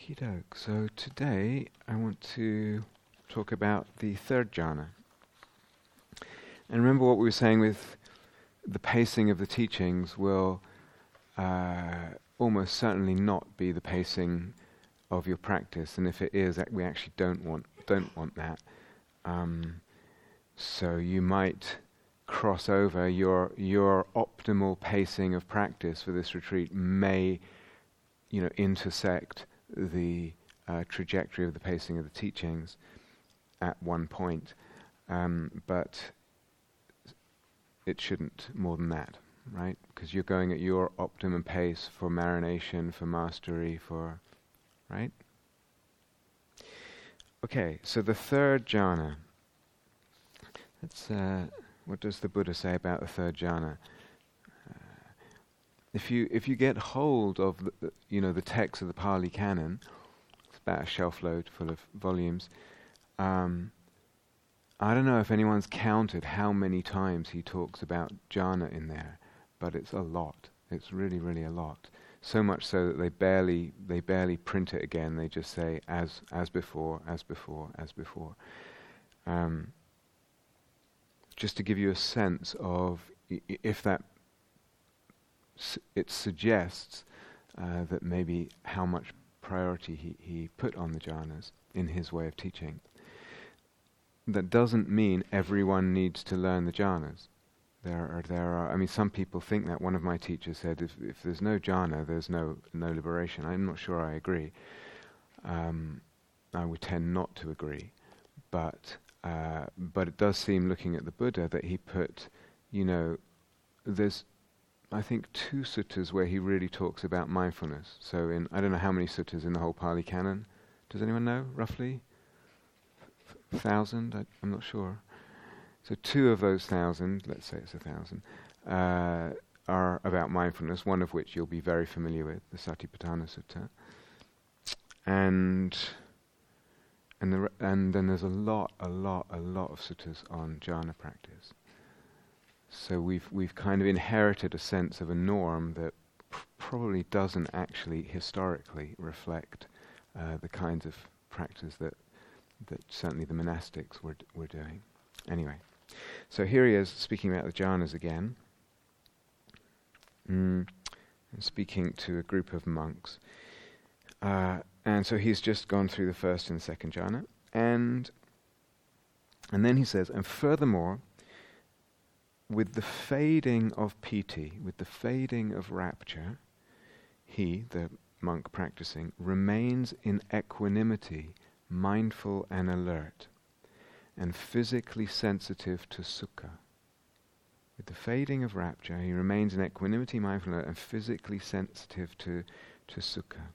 Okie doke. So today I want to talk about the third jhana. And remember what we were saying with the pacing of the teachings will uh, almost certainly not be the pacing of your practice, and if it is, we actually don't want don't want that. Um, so you might cross over your your optimal pacing of practice for this retreat may, you know, intersect the uh, trajectory of the pacing of the teachings at one point, um, but it shouldn't more than that, right? Because you're going at your optimum pace for marination, for mastery, for right. Okay, so the third jhana. Let's. Uh, what does the Buddha say about the third jhana? If you if you get hold of the, you know the text of the Pali Canon, it's about a shelf load full of volumes. Um, I don't know if anyone's counted how many times he talks about jhana in there, but it's a lot. It's really, really a lot. So much so that they barely they barely print it again. They just say as as before, as before, as before. Um, just to give you a sense of I- if that it suggests uh, that maybe how much priority he, he put on the jhanas in his way of teaching. That doesn't mean everyone needs to learn the jhanas. There are, there are, I mean, some people think that. One of my teachers said, if, if there's no jhana, there's no, no liberation. I'm not sure I agree. Um, I would tend not to agree. But uh, but it does seem, looking at the Buddha, that he put, you know, there's, I think, two suttas where he really talks about mindfulness. So, in I don't know how many suttas in the whole Pali Canon. Does anyone know roughly? F- thousand? I, am not sure. So, two of those thousand, let's say it's a thousand, uh, are about mindfulness. One of which you'll be very familiar with, the Satipatthana Sutta, and and, the, and then there's a lot, a lot, a lot of suttas on jhana practice. So we've we've kind of inherited a sense of a norm that pr- probably doesn't actually historically reflect uh, the kinds of practice that that certainly the monastics were d- were doing. Anyway, so here he is speaking about the jhanas again, mm, speaking to a group of monks. Uh, and so he's just gone through the first and second jhana. And, and then he says, and furthermore, with the fading of piti, with the fading of rapture, he, the monk practicing, remains in equanimity, mindful and alert, and physically sensitive to sukha. With the fading of rapture, he remains in equanimity, mindful, and physically sensitive to, to sukha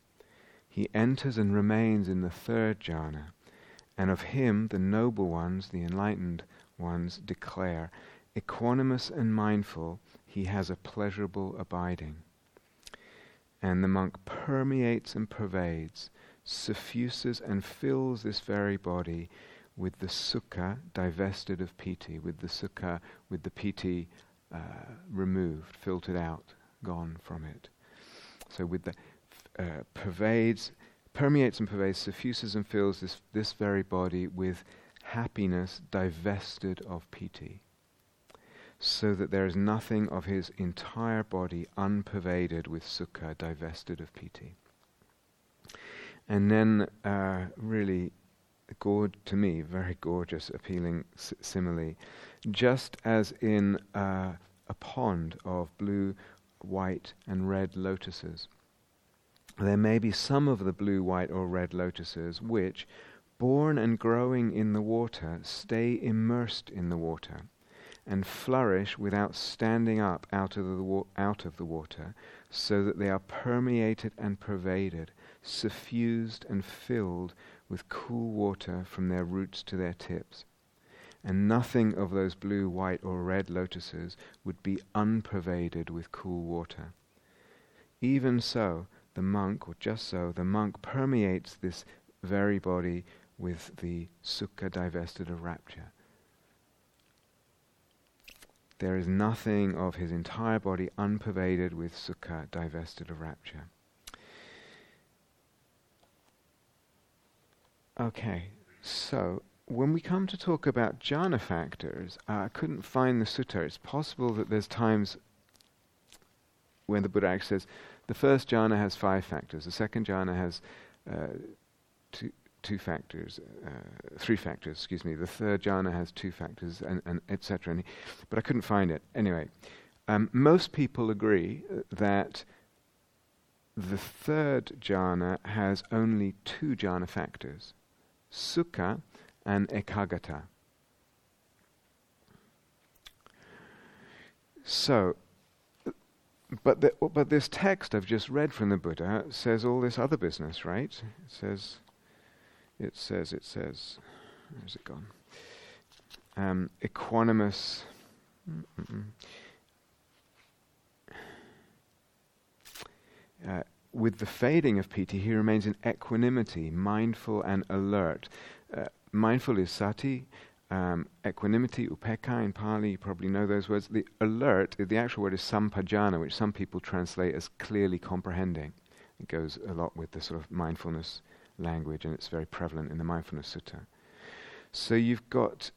he enters and remains in the third jhana, and of him the noble ones, the enlightened ones, declare, equanimous and mindful, he has a pleasurable abiding. And the monk permeates and pervades, suffuses and fills this very body with the sukha divested of piti, with the sukha, with the piti uh, removed, filtered out, gone from it. So with the uh, pervades, permeates and pervades, suffuses and fills this, this very body with happiness divested of piti, so that there is nothing of his entire body unpervaded with sukha, divested of piti. And then, uh, really, good to me, very gorgeous, appealing s- simile. Just as in uh, a pond of blue, white, and red lotuses, there may be some of the blue, white, or red lotuses which, born and growing in the water, stay immersed in the water and flourish without standing up out of the, wa- out of the water, so that they are permeated and pervaded, suffused and filled with cool water from their roots to their tips. And nothing of those blue, white, or red lotuses would be unpervaded with cool water. Even so, the monk, or just so, the monk permeates this very body with the sukha divested of rapture. There is nothing of his entire body unpervaded with sukha divested of rapture. Okay, so when we come to talk about jhana factors, uh, I couldn't find the sutta. It's possible that there's times when the Buddha actually says the first jhana has five factors, the second jhana has uh, two, two factors, uh, three factors, excuse me, the third jhana has two factors, and, and etc. But I couldn't find it. Anyway, um, most people agree uh, that the third jhana has only two jhana factors, sukha and ekaggata. So, but the, but this text I've just read from the Buddha says all this other business, right? It says, it says, it says, where's it gone? Um, equanimous. Uh, with the fading of piti, he remains in equanimity, mindful and alert. Uh, mindful is sati, um, equanimity, upekkha in Pali, you probably know those words. The alert, the actual word is sampajana, which some people translate as clearly comprehending. It goes a lot with the sort of mindfulness language, and it's very prevalent in the Mindfulness Sutta. So you've got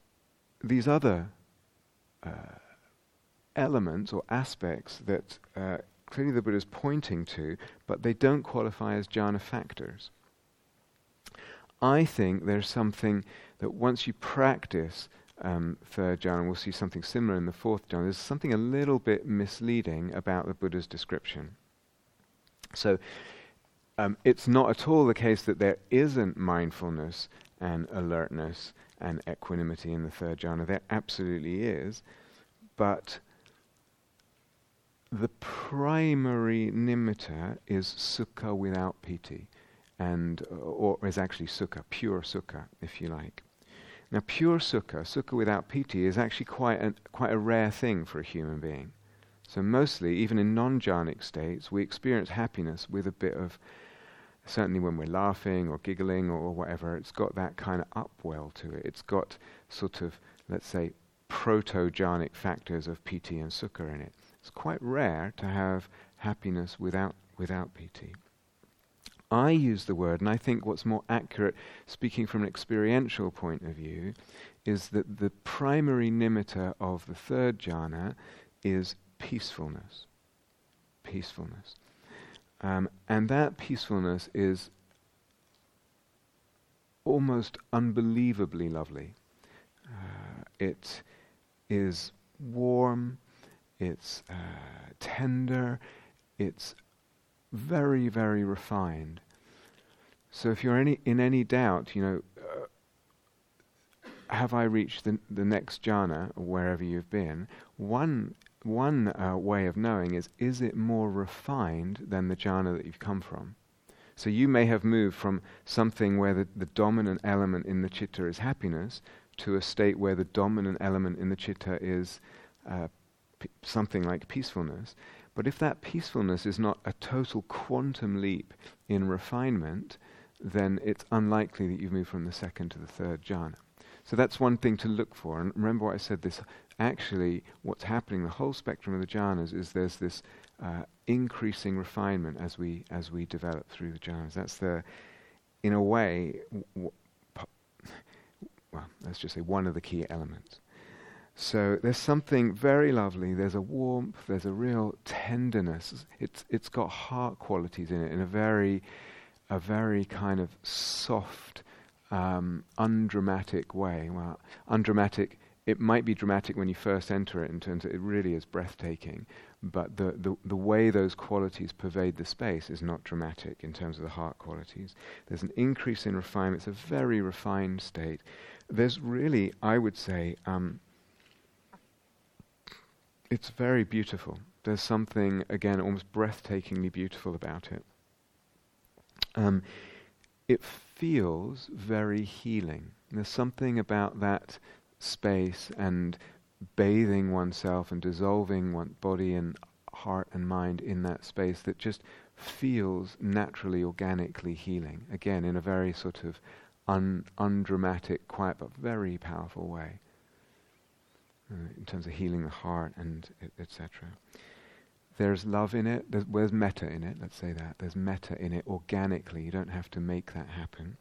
these other uh, elements or aspects that uh, clearly the Buddha is pointing to, but they don't qualify as jhana factors. I think there's something that once you practice um, third jhana, we'll see something similar in the fourth jhana. There's something a little bit misleading about the Buddha's description. So um, it's not at all the case that there isn't mindfulness and alertness and equanimity in the third jhana. There absolutely is. But the primary nimitta is sukha without piti and uh, or is actually sukha, pure sukha, if you like. Now, pure sukha, sukha without piti, is actually quite a, quite a rare thing for a human being. So, mostly, even in non jhanic states, we experience happiness with a bit of, certainly when we're laughing or giggling or, whatever, it's got that kind of upwell to it. It's got sort of, let's say, proto jhanic factors of piti and sukha in it. It's quite rare to have happiness without, without piti. I use the word, and I think what's more accurate, speaking from an experiential point of view, is that the primary nimitta of the third jhana is peacefulness. Peacefulness. Um, and that peacefulness is almost unbelievably lovely. Uh, it is warm, it's uh, tender, it's very, very refined. So if you're any, in any doubt, you know, uh, have I reached the, the next jhana, wherever you've been, one, one uh, way of knowing is, is it more refined than the jhana that you've come from? So you may have moved from something where the, the dominant element in the chitta is happiness to a state where the dominant element in the chitta is uh, p- something like peacefulness. But if that peacefulness is not a total quantum leap in refinement, then it's unlikely that you've moved from the second to the third jhana. So that's one thing to look for. And remember what I said this actually, what's happening, the whole spectrum of the jhanas, is there's this uh, increasing refinement as we, as we develop through the jhanas. That's the, in a way, well, let's just say one of the key elements. So there's something very lovely. There's a warmth. There's a real tenderness. It's it's got heart qualities in it in a very, a very kind of soft, um, undramatic way. Well, undramatic. It might be dramatic when you first enter it in terms of it really is breathtaking, but the, the, the way those qualities pervade the space is not dramatic in terms of the heart qualities. There's an increase in refinement. It's a very refined state. There's really, I would say, um, it's very beautiful. There's something, again, almost breathtakingly beautiful about it. Um, it feels very healing. There's something about that space and bathing oneself and dissolving one body and heart and mind in that space that just feels naturally, organically healing. Again, in a very sort of un- undramatic, quiet, but very powerful way uh, in terms of healing the heart and etc. There's love in it. There's, there's metta in it. Let's say that there's metta in it organically. You don't have to make that happen.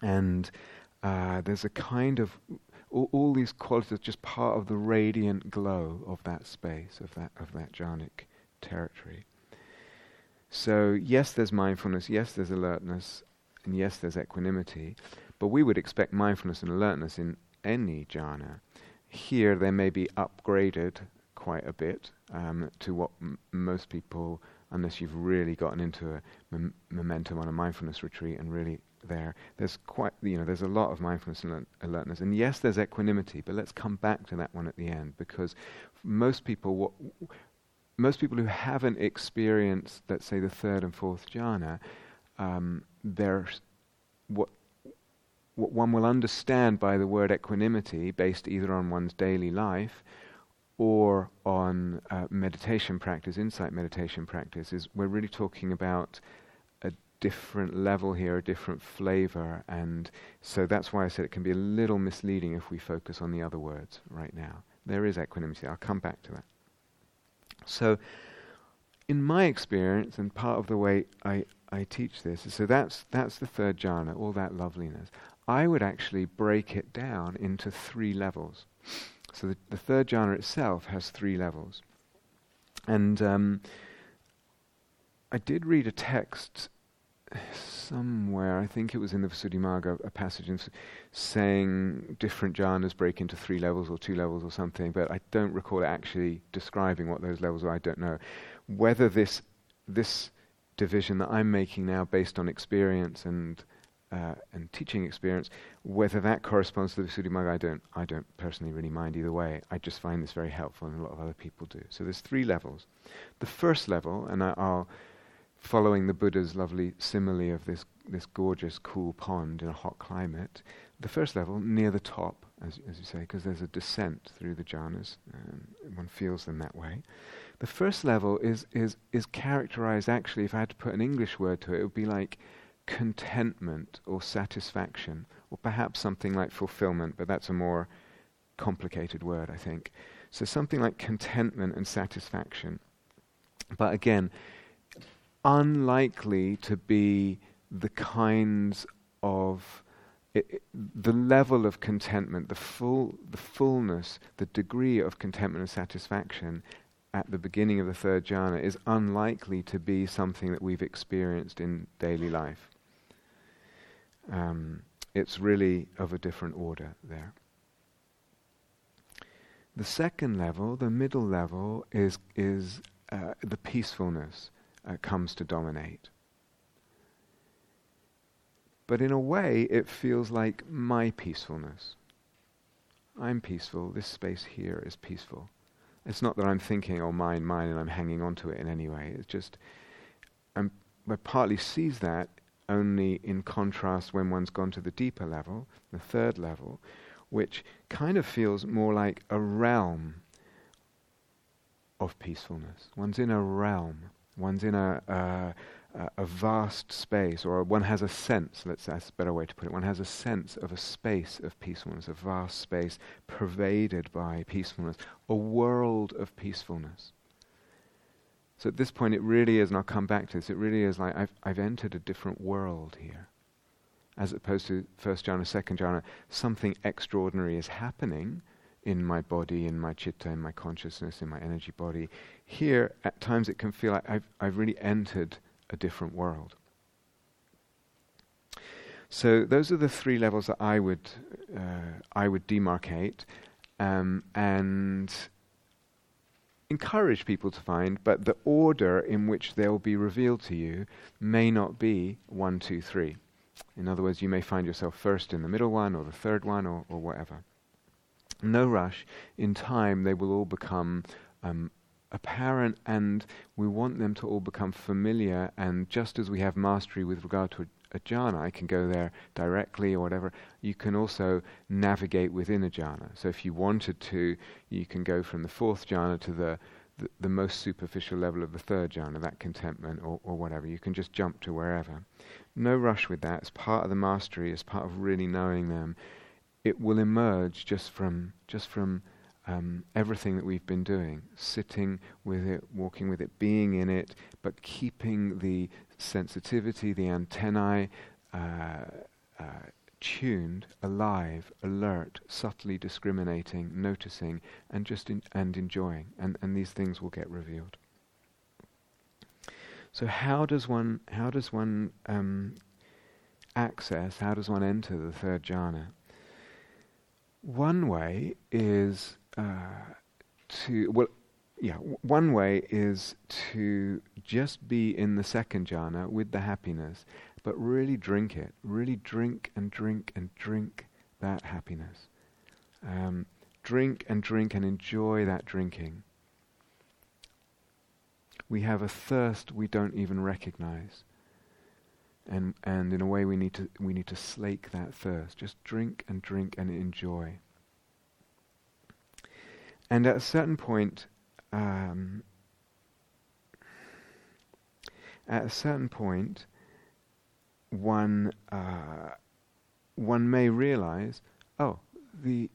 And uh, there's a kind of all, all, these qualities are just part of the radiant glow of that space, of that of that jhanic territory. So yes, there's mindfulness, yes, there's alertness, and yes, there's equanimity, but we would expect mindfulness and alertness in any jhana. Here, they may be upgraded quite a bit um, to what m- most people, unless you've really gotten into a m- momentum on a mindfulness retreat and really there, there's quite, you know, there's a lot of mindfulness and alertness. And yes, there's equanimity, but let's come back to that one at the end because most people, what, most people who haven't experienced, let's say, the third and fourth jhana, um, they're what what one will understand by the word equanimity, based either on one's daily life or on uh, meditation practice, insight meditation practice, is we're really talking about different level here, a different flavor, and so that's why I said it can be a little misleading if we focus on the other words right now. There is equanimity. I'll come back to that. So, in my experience, and part of the way I, I teach this, so that's that's the third jhana, all that loveliness. I would actually break it down into three levels. So the, the third jhana itself has three levels. And um, I did read a text somewhere, I think it was in the Visuddhimagga, a passage in, saying different jhanas break into three levels or two levels or something, but I don't recall actually describing what those levels are. I don't know. Whether this, this division that I'm making now based on experience and uh, and teaching experience. Whether that corresponds to the Visuddhimagga, I don't, I don't personally really mind either way. I just find this very helpful, and a lot of other people do. So there's three levels. The first level, and I, will following the Buddha's lovely simile of this this gorgeous cool pond in a hot climate. The first level, near the top, as, as you say, because there's a descent through the jhanas, and one feels them that way. The first level is is is characterized actually. If I had to put an English word to it, it would be like contentment or satisfaction, or perhaps something like fulfillment, but that's a more complicated word, I think. So something like contentment and satisfaction. But again, unlikely to be the kinds of it, the level of contentment, the full, the fullness, the degree of contentment and satisfaction at the beginning of the third jhana is unlikely to be something that we've experienced in daily life um, it's really of a different order there. The second level, the middle level, is, is uh, the peacefulness uh, comes to dominate. But in a way, it feels like my peacefulness. I'm peaceful, this space here is peaceful. It's not that I'm thinking, oh, mine, mine, and I'm hanging on to it in any way. It's just, I'm, I partly sees that only in contrast when one's gone to the deeper level, the third level, which kind of feels more like a realm of peacefulness. One's in a realm, one's in a, a, a vast space, or one has a sense, let's that's a better way to put it, one has a sense of a space of peacefulness, a vast space pervaded by peacefulness, a world of peacefulness. So at this point, it really is, and I'll come back to this, it really is like I've, I've entered a different world here. As opposed to first jhana, second jhana, something extraordinary is happening in my body, in my chitta, in my consciousness, in my energy body. Here, at times, it can feel like I've, I've really entered a different world. So those are the three levels that I would uh, I would demarcate, um, and encourage people to find, but the order in which they'll be revealed to you may not be one, two, three. In other words, you may find yourself first in the middle one or the third one or, or whatever. No rush. In time, they will all become um, apparent, and we want them to all become familiar. And just as we have mastery with regard to a a jhana, I can go there directly or whatever. You can also navigate within a jhana. So if you wanted to, you can go from the fourth jhana to the, the, most superficial level of the third jhana, that contentment or, or whatever. You can just jump to wherever. No rush with that. It's part of the mastery. It's part of really knowing them. It will emerge just from just from um, everything that we've been doing, sitting with it, walking with it, being in it, but keeping the sensitivity, the antennae uh, uh, tuned, alive, alert, subtly discriminating, noticing, and just in, and enjoying, and, and these things will get revealed. So how does one how does one um, access? How does one enter the third jhana? One way is uh, to well, yeah. One way is to just be in the second jhana with the happiness, but really drink it. Really drink and drink and drink that happiness. Um, drink and drink and enjoy that drinking. We have a thirst we don't even recognize. And, and in a way we need to we need to slake that thirst. Just drink and drink and enjoy. And at a certain point, um, at a certain point, one uh, one may realize, oh, the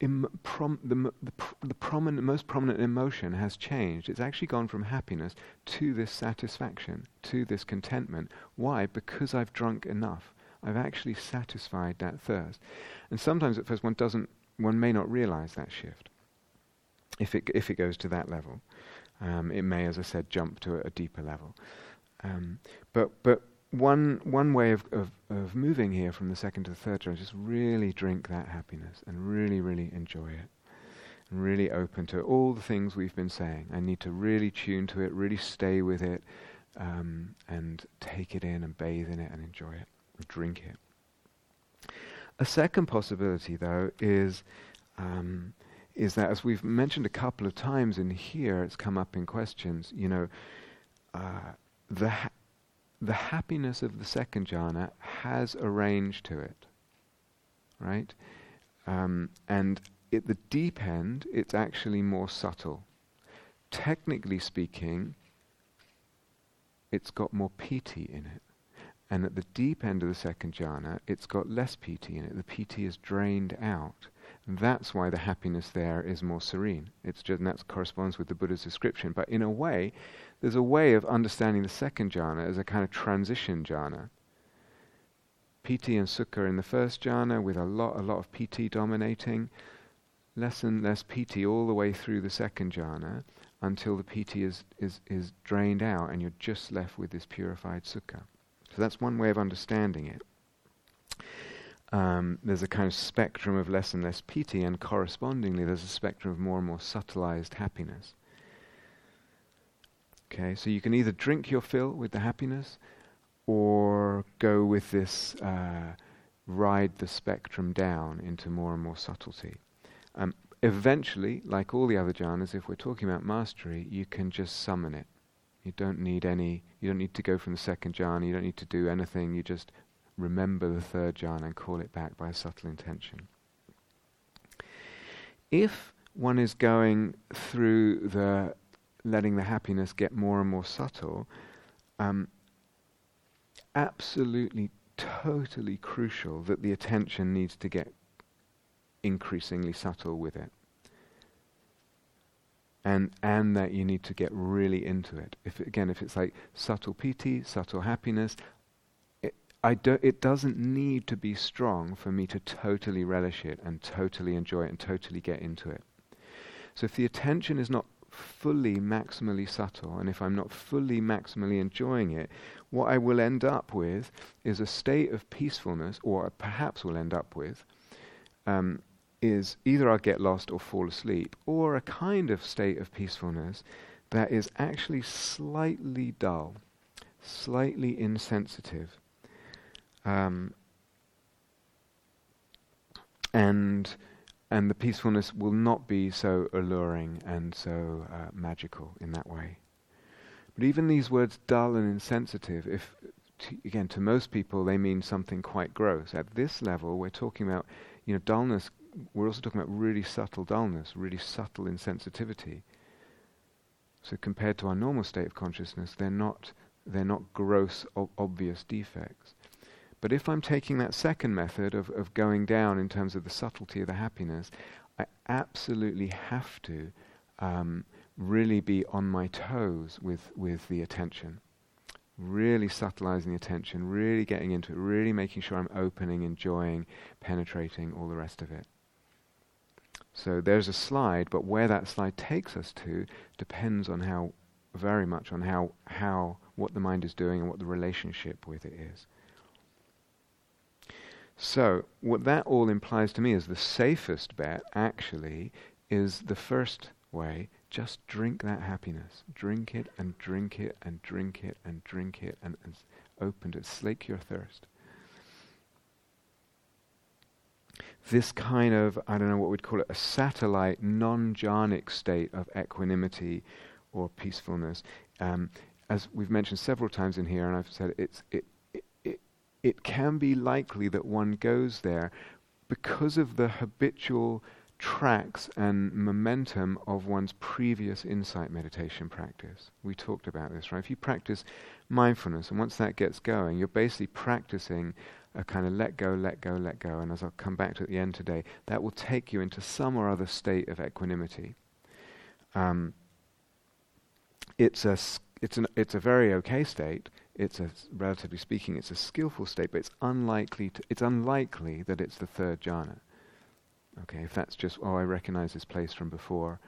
Im- prom- the, the, the prominent, most prominent emotion has changed. It's actually gone from happiness to this satisfaction, to this contentment. Why? Because I've drunk enough. I've actually satisfied that thirst. And sometimes at first one doesn't, one may not realize that shift. If it, if it goes to that level, um, it may, as I said, jump to a, a deeper level. Um, but, but one one way of, of, of moving here from the second to the third is just really drink that happiness and really, really enjoy it. And really open to all the things we've been saying. I need to really tune to it, really stay with it, um, and take it in and bathe in it and enjoy it, drink it. A second possibility, though, is um, is that as we've mentioned a couple of times in here, it's come up in questions. You know, uh, the ha- the happiness of the second jhana has a range to it, right? Um, and at the deep end, it's actually more subtle. Technically speaking, it's got more piti in it. And at the deep end of the second jhana, it's got less piti in it. The piti is drained out. That's why the happiness there is more serene. It's just, and that corresponds with the Buddha's description. But in a way, there's a way of understanding the second jhana as a kind of transition jhana. Piti and sukha in the first jhana with a lot, a lot of piti dominating, less and less piti all the way through the second jhana until the piti is, is, is drained out and you're just left with this purified sukha. So that's one way of understanding it. Um, there's a kind of spectrum of less and less piti, and correspondingly, there's a spectrum of more and more subtilized happiness. Okay, so you can either drink your fill with the happiness or go with this, uh, ride the spectrum down into more and more subtlety. Um, eventually, like all the other jhanas, if we're talking about mastery, you can just summon it. You don't need any, you don't need to go from the second jhana, you don't need to do anything, you just remember the third jhana and call it back by a subtle intention. If one is going through the letting the happiness get more and more subtle, um, absolutely, totally crucial that the attention needs to get increasingly subtle with it. And, and that you need to get really into it. If again, if it's like subtle piti, subtle happiness, I do, it doesn't need to be strong for me to totally relish it and totally enjoy it and totally get into it. So if the attention is not fully maximally subtle, and if I'm not fully maximally enjoying it, what I will end up with is a state of peacefulness, or perhaps will end up with, um, is either I'll get lost or fall asleep, or a kind of state of peacefulness that is actually slightly dull, slightly insensitive. Um, and and the peacefulness will not be so alluring and so uh, magical in that way. But even these words dull and insensitive, if to, again to most people they mean something quite gross. At this level, we're talking about you know dullness. We're also talking about really subtle dullness, really subtle insensitivity. So compared to our normal state of consciousness, they're not they're not gross, ob- obvious defects. But if I'm taking that second method of, of going down in terms of the subtlety of the happiness, I absolutely have to um, really be on my toes with, with the attention. really subtilizing the attention, really getting into it, really making sure I'm opening, enjoying, penetrating, all the rest of it. So there's a slide, but where that slide takes us to depends on how, very much on how, how, what the mind is doing and what the relationship with it is. So, what that all implies to me is the safest bet actually is the first way just drink that happiness. Drink it and drink it and drink it and drink it and, and open it. Slake your thirst. This kind of, I don't know what we'd call it, a satellite, non jhanic state of equanimity or peacefulness. Um, as we've mentioned several times in here, and I've said it's, it, it, can be likely that one goes there because of the habitual tracks and momentum of one's previous insight meditation practice. We talked about this, right? If you practice mindfulness, and once that gets going, you're basically practicing a kind of let go, let go, let go. And as I'll come back to at the end today, that will take you into some or other state of equanimity. Um, it's a it's an it's a very okay state. It's a relatively speaking, it's a skillful state, but it's unlikely to, it's unlikely that it's the third jhana. Okay, if that's just, oh, I recognize this place from before,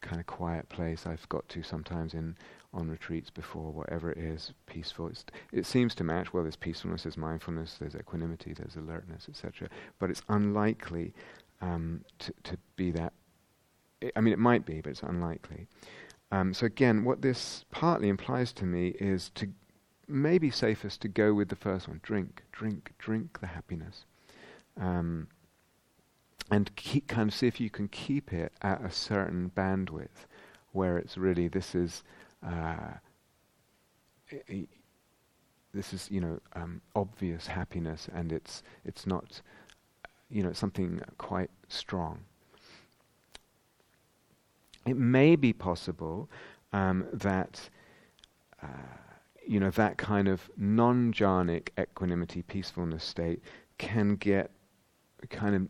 kind of quiet place I've got to sometimes in on retreats before, whatever it is, peaceful. It's, it seems to match. Well, there's peacefulness, there's mindfulness, there's equanimity, there's alertness, etc. But it's unlikely um, to, to be that. I mean, it might be, but it's unlikely. Um, so again, what this partly implies to me is to maybe safest to go with the first one: drink, drink, drink the happiness. Um, and keep, kind of see if you can keep it at a certain bandwidth where it's really this is uh, this is you know um, obvious happiness and it's it's not you know something quite strong. It may be possible um, that uh, you know that kind of non-jhanic equanimity, peacefulness state can get kind of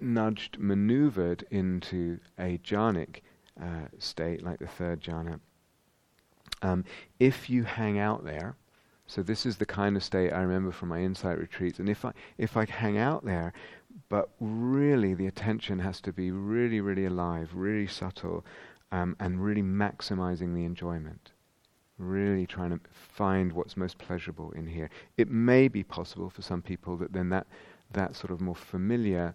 nudged, maneuvered into a jhanic uh, state, like the third jhana, um, if you hang out there, so this is the kind of state I remember from my insight retreats, and if I if I hang out there, but really the attention has to be really, really alive, really subtle, um, and really maximizing the enjoyment. Really trying to find what's most pleasurable in here. It may be possible for some people that then that that sort of more familiar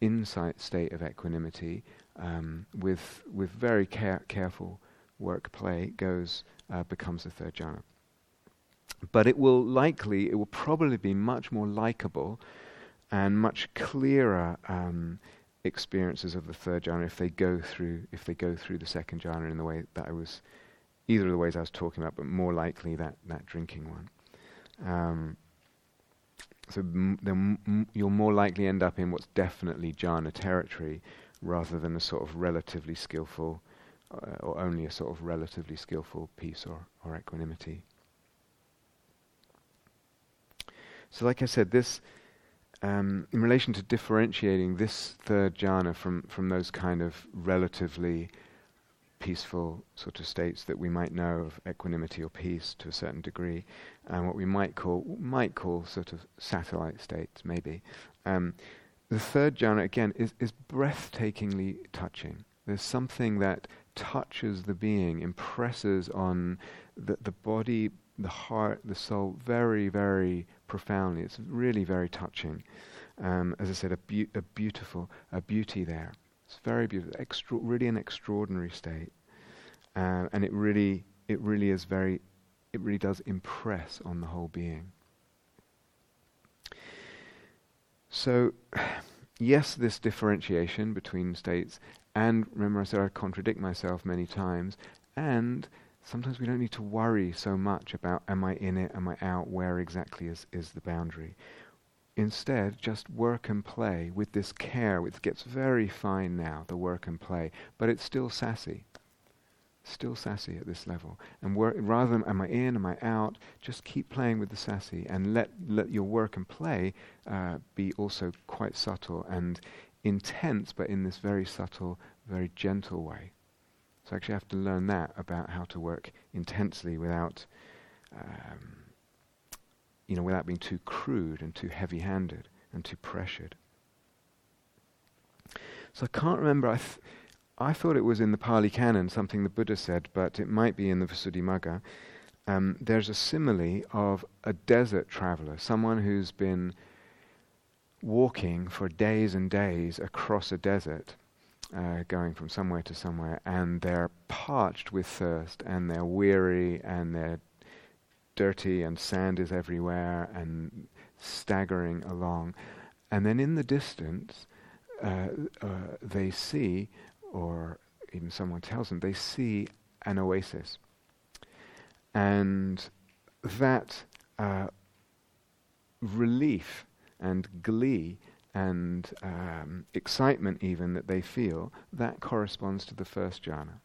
insight state of equanimity um, with with very care- careful work play goes uh, becomes the third jhana. But it will likely, it will probably be much more likable and much clearer um, experiences of the third jhana if they go through if they go through the second jhana in the way that I was either of the ways I was talking about, but more likely that that drinking one. Um, so m- m- you'll more likely end up in what's definitely jhana territory rather than a sort of relatively skillful uh, or only a sort of relatively skillful peace or, or equanimity. So, like I said, this um, in relation to differentiating this third jhana from, from those kind of relatively peaceful sort of states that we might know of equanimity or peace to a certain degree, and what we might call might call sort of satellite states, maybe. Um, the third jhana again is, is breathtakingly touching. There's something that touches the being, impresses on the, the body, the heart, the soul very, very profoundly. It's really very touching. Um, as I said, a, be- a beautiful, a beauty there. It's very beautiful, extra- really an extraordinary state, uh, and it really, it really is very, it really does impress on the whole being. So, yes, this differentiation between states, and remember I said I contradict myself many times, and sometimes we don't need to worry so much about am I in it, am I out, where exactly is, is the boundary. Instead, just work and play with this care, which gets very fine now, the work and play, but it's still sassy. Still sassy at this level. And work, rather than am I in, am I out, just keep playing with the sassy and let, let your work and play uh, be also quite subtle and intense, but in this very subtle, very gentle way. So I actually have to learn that about how to work intensely without um, you know, without being too crude and too heavy-handed and too pressured. So I can't remember. I, th- I thought it was in the Pali Canon, something the Buddha said, but it might be in the Visuddhimagga. Um, there's a simile of a desert traveler, someone who's been walking for days and days across a desert, uh, going from somewhere to somewhere, and they're parched with thirst, and they're weary, and they're dirty, and sand is everywhere, and staggering along. And then in the distance, uh, uh, they see, or even someone tells them, they see an oasis. And that uh, relief and glee and um, excitement, even that they feel, that corresponds to the first jhana.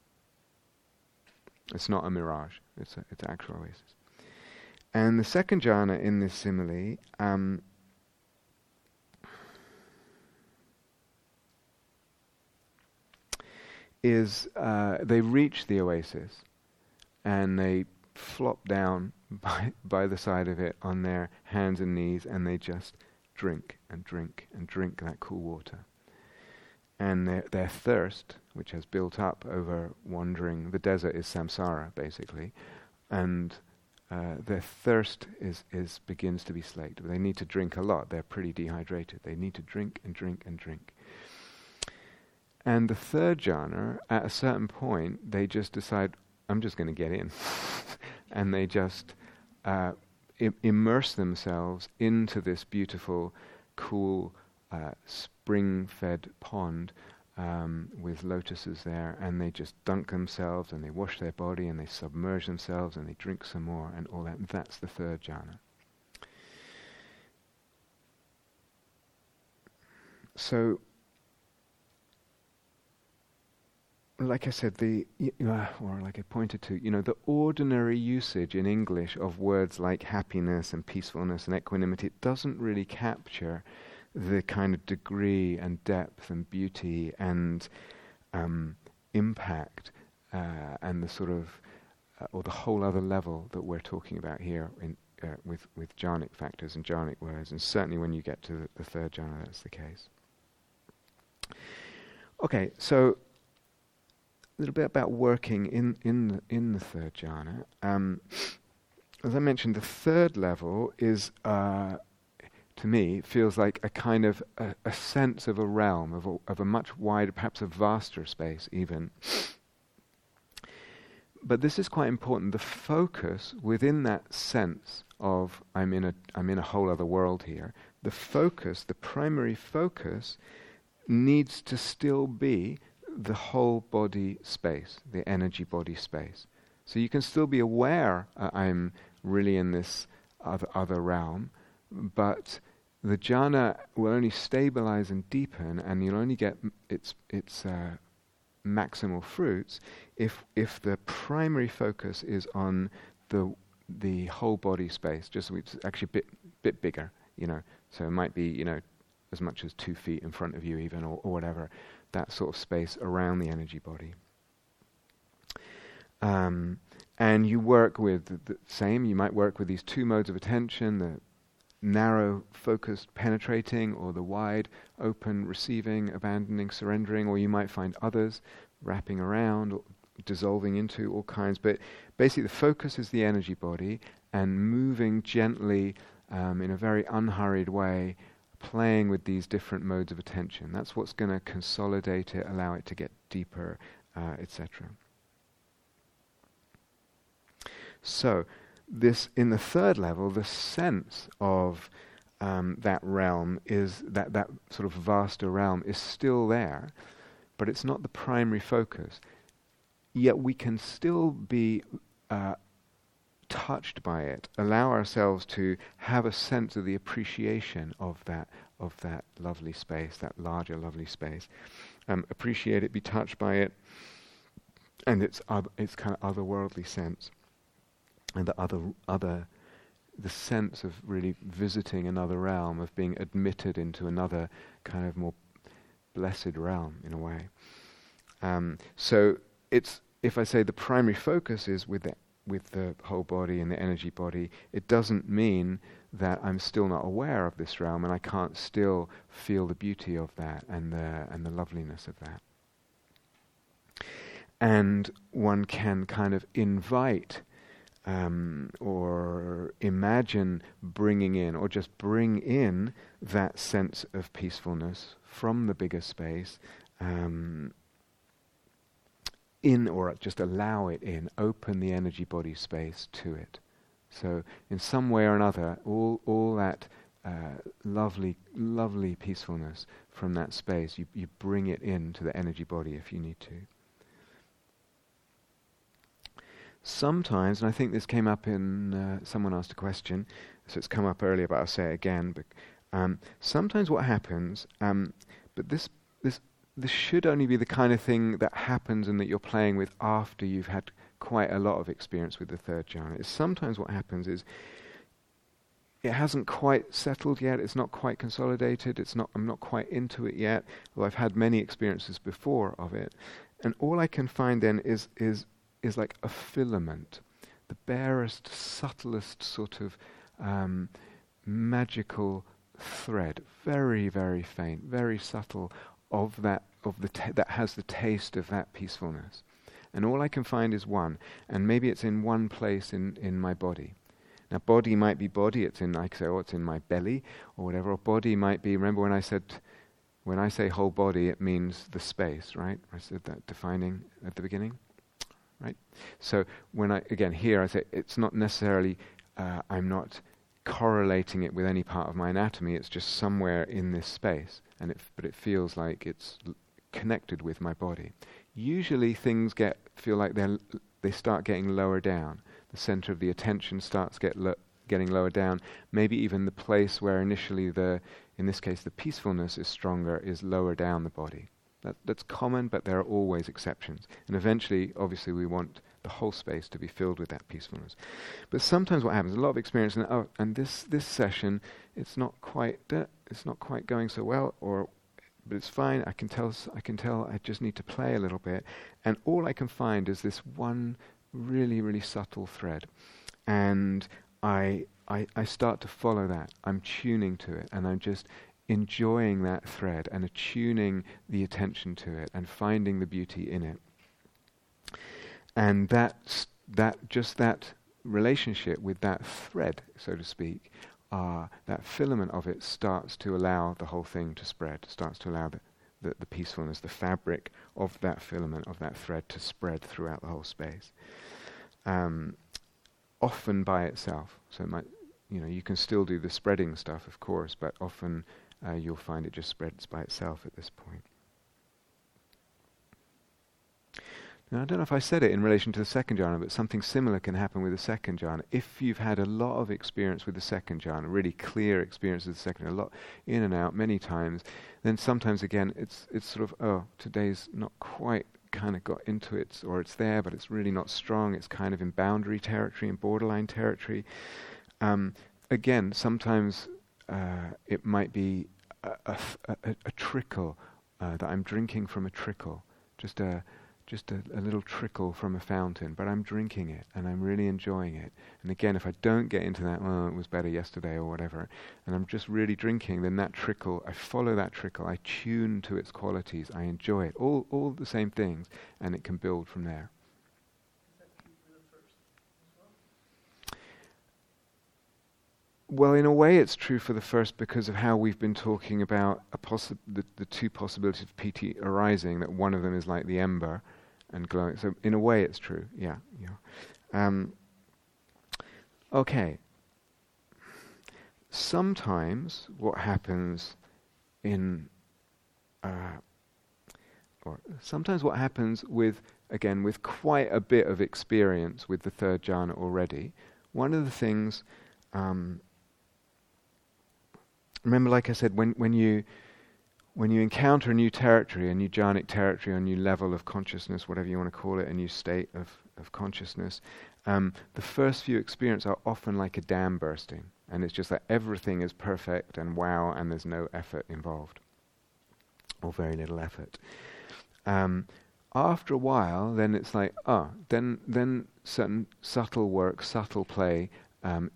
It's not a mirage, it's, a, it's actual oasis. And the second jhana in this simile um, is uh, they reach the oasis and they flop down by, by the side of it on their hands and knees and they just drink and drink and drink that cool water. And their, their thirst, which has built up over wandering, the desert is samsara basically, and uh, their thirst is, is begins to be slaked. They need to drink a lot. They're pretty dehydrated. They need to drink and drink and drink. And the third jhana, at a certain point, they just decide, I'm just going to get in. and they just uh, I- immerse themselves into this beautiful, cool, uh, spring fed pond um, with lotuses there, and they just dunk themselves and they wash their body and they submerge themselves and they drink some more and all that. And that's the third jhana. So, like I said, the uh, or like I pointed to, you know, the ordinary usage in English of words like happiness and peacefulness and equanimity it doesn't really capture the kind of degree and depth and beauty and um, impact uh, and the sort of uh, or the whole other level that we're talking about here in, uh, with with jhanic factors and jhanic words, and certainly when you get to the, the third jhana, that's the case. Okay, so a little bit about working in in the, in the third jhana. Um, as I mentioned, the third level is, uh, to me, feels like a kind of a, a sense of a realm of a, of a much wider, perhaps a vaster space, even. But this is quite important. The focus within that sense of I'm in a I'm in a whole other world here. The focus, the primary focus, needs to still be the whole body space, the energy body space. So you can still be aware uh, I'm really in this other, other realm, but the jhana will only stabilize and deepen, and you'll only get its its uh, maximal fruits if if the primary focus is on the the whole body space, just it's actually a bit bit bigger, you know. So it might be you know as much as two feet in front of you, even or, or whatever that sort of space around the energy body. Um, and you work with the, the same, you might work with these two modes of attention the narrow, focused, penetrating, or the wide, open, receiving, abandoning, surrendering, or you might find others wrapping around, or dissolving into all kinds. But basically, the focus is the energy body and moving gently um, in a very unhurried way playing with these different modes of attention. That's what's going to consolidate it, allow it to get deeper, uh, etc. So, this in the third level, the sense of um, that realm is that that sort of vaster realm is still there, but it's not the primary focus. Yet we can still be uh, touched by it, allow ourselves to have a sense of the appreciation of that of that lovely space, that larger lovely space. Um, appreciate it, be touched by it, and its its kind of otherworldly sense, and the other other the sense of really visiting another realm, of being admitted into another kind of more blessed realm in a way. Um, so it's if I say the primary focus is with the with the whole body and the energy body, it doesn't mean that I'm still not aware of this realm and I can't still feel the beauty of that and the and the loveliness of that. And one can kind of invite um, or imagine bringing in, or just bring in that sense of peacefulness from the bigger space um, in, or just allow it in, open the energy body space to it. So, in some way or another, all, all that uh, lovely, lovely peacefulness from that space, you, you bring it into the energy body if you need to. Sometimes, and I think this came up in, uh, someone asked a question, so it's come up earlier, but I'll say it again. But um, sometimes what happens, um, but this, this, this should only be the kind of thing that happens and that you're playing with after you've had quite a lot of experience with the third jhana. Is sometimes what happens is it hasn't quite settled yet. It's not quite consolidated. It's not. I'm not quite into it yet. Though I've had many experiences before of it, and all I can find then is is is like a filament, the barest, subtlest sort of um, magical thread, very, very faint, very subtle, of that of the that has the taste of that peacefulness. And all I can find is one, and maybe it's in one place in, in my body. Now, body might be body. It's in, like say, oh, it's in my belly or whatever. Or body might be. Remember when I said, when I say whole body, it means the space, right? I said that defining at the beginning right? So when I again here I say it's not necessarily uh, I'm not correlating it with any part of my anatomy. It's just somewhere in this space, and it, but it feels like it's l- connected with my body. Usually things get feel like they they start getting lower down. The center of the attention starts get lo- getting lower down. Maybe even the place where initially the in this case the peacefulness is stronger is lower down the body. That, that's common, but there are always exceptions. And eventually, obviously, we want the whole space to be filled with that peacefulness. But sometimes what happens, a lot of experience, and, oh, and this, this session, it's not quite, uh, it's not quite going so well, or but it's fine. I can tell. I can tell. I just need to play a little bit, and all I can find is this one really, really subtle thread, and I, I, I start to follow that. I'm tuning to it, and I'm just enjoying that thread and attuning the attention to it and finding the beauty in it. And that, that just that relationship with that thread, so to speak, uh, that filament of it starts to allow the whole thing to spread, starts to allow the, the, the, peacefulness, the fabric of that filament, of that thread to spread throughout the whole space. Um, often by itself. So it might, you know, you can still do the spreading stuff, of course, but often uh, you'll find it just spreads by itself at this point. Now, I don't know if I said it in relation to the second jhana, but something similar can happen with the second jhana. If you've had a lot of experience with the second jhana, really clear experience with the second, a lot in and out many times, then sometimes again it's it's sort of oh today's not quite kind of got into it, or it's there, but it's really not strong. It's kind of in boundary territory, in borderline territory. Um, again, sometimes uh, it might be a, a, a, trickle uh, that I'm drinking from a trickle, just a just a, a, little trickle from a fountain, but I'm drinking it and I'm really enjoying it. And again, if I don't get into that, well, it was better yesterday or whatever, and I'm just really drinking, then that trickle, I follow that trickle, I tune to its qualities, I enjoy it, all all the same things, and it can build from there. Well, in a way, it's true for the first because of how we've been talking about possi- the, the two possibilities of piti arising, that one of them is like the ember and glowing. So, in a way, it's true, yeah. yeah. Um, okay. Sometimes what happens in. Uh, or sometimes what happens with, again, with quite a bit of experience with the third jhana already, one of the things. Um, remember, like I said, when, when you when you encounter a new territory, a new jhanic territory, a new level of consciousness, whatever you want to call it, a new state of, of consciousness, um, the first few experiences are often like a dam bursting. And it's just that everything is perfect and wow, and there's no effort involved, or very little effort. Um, after a while, then it's like, ah, then, then certain subtle work, subtle play um,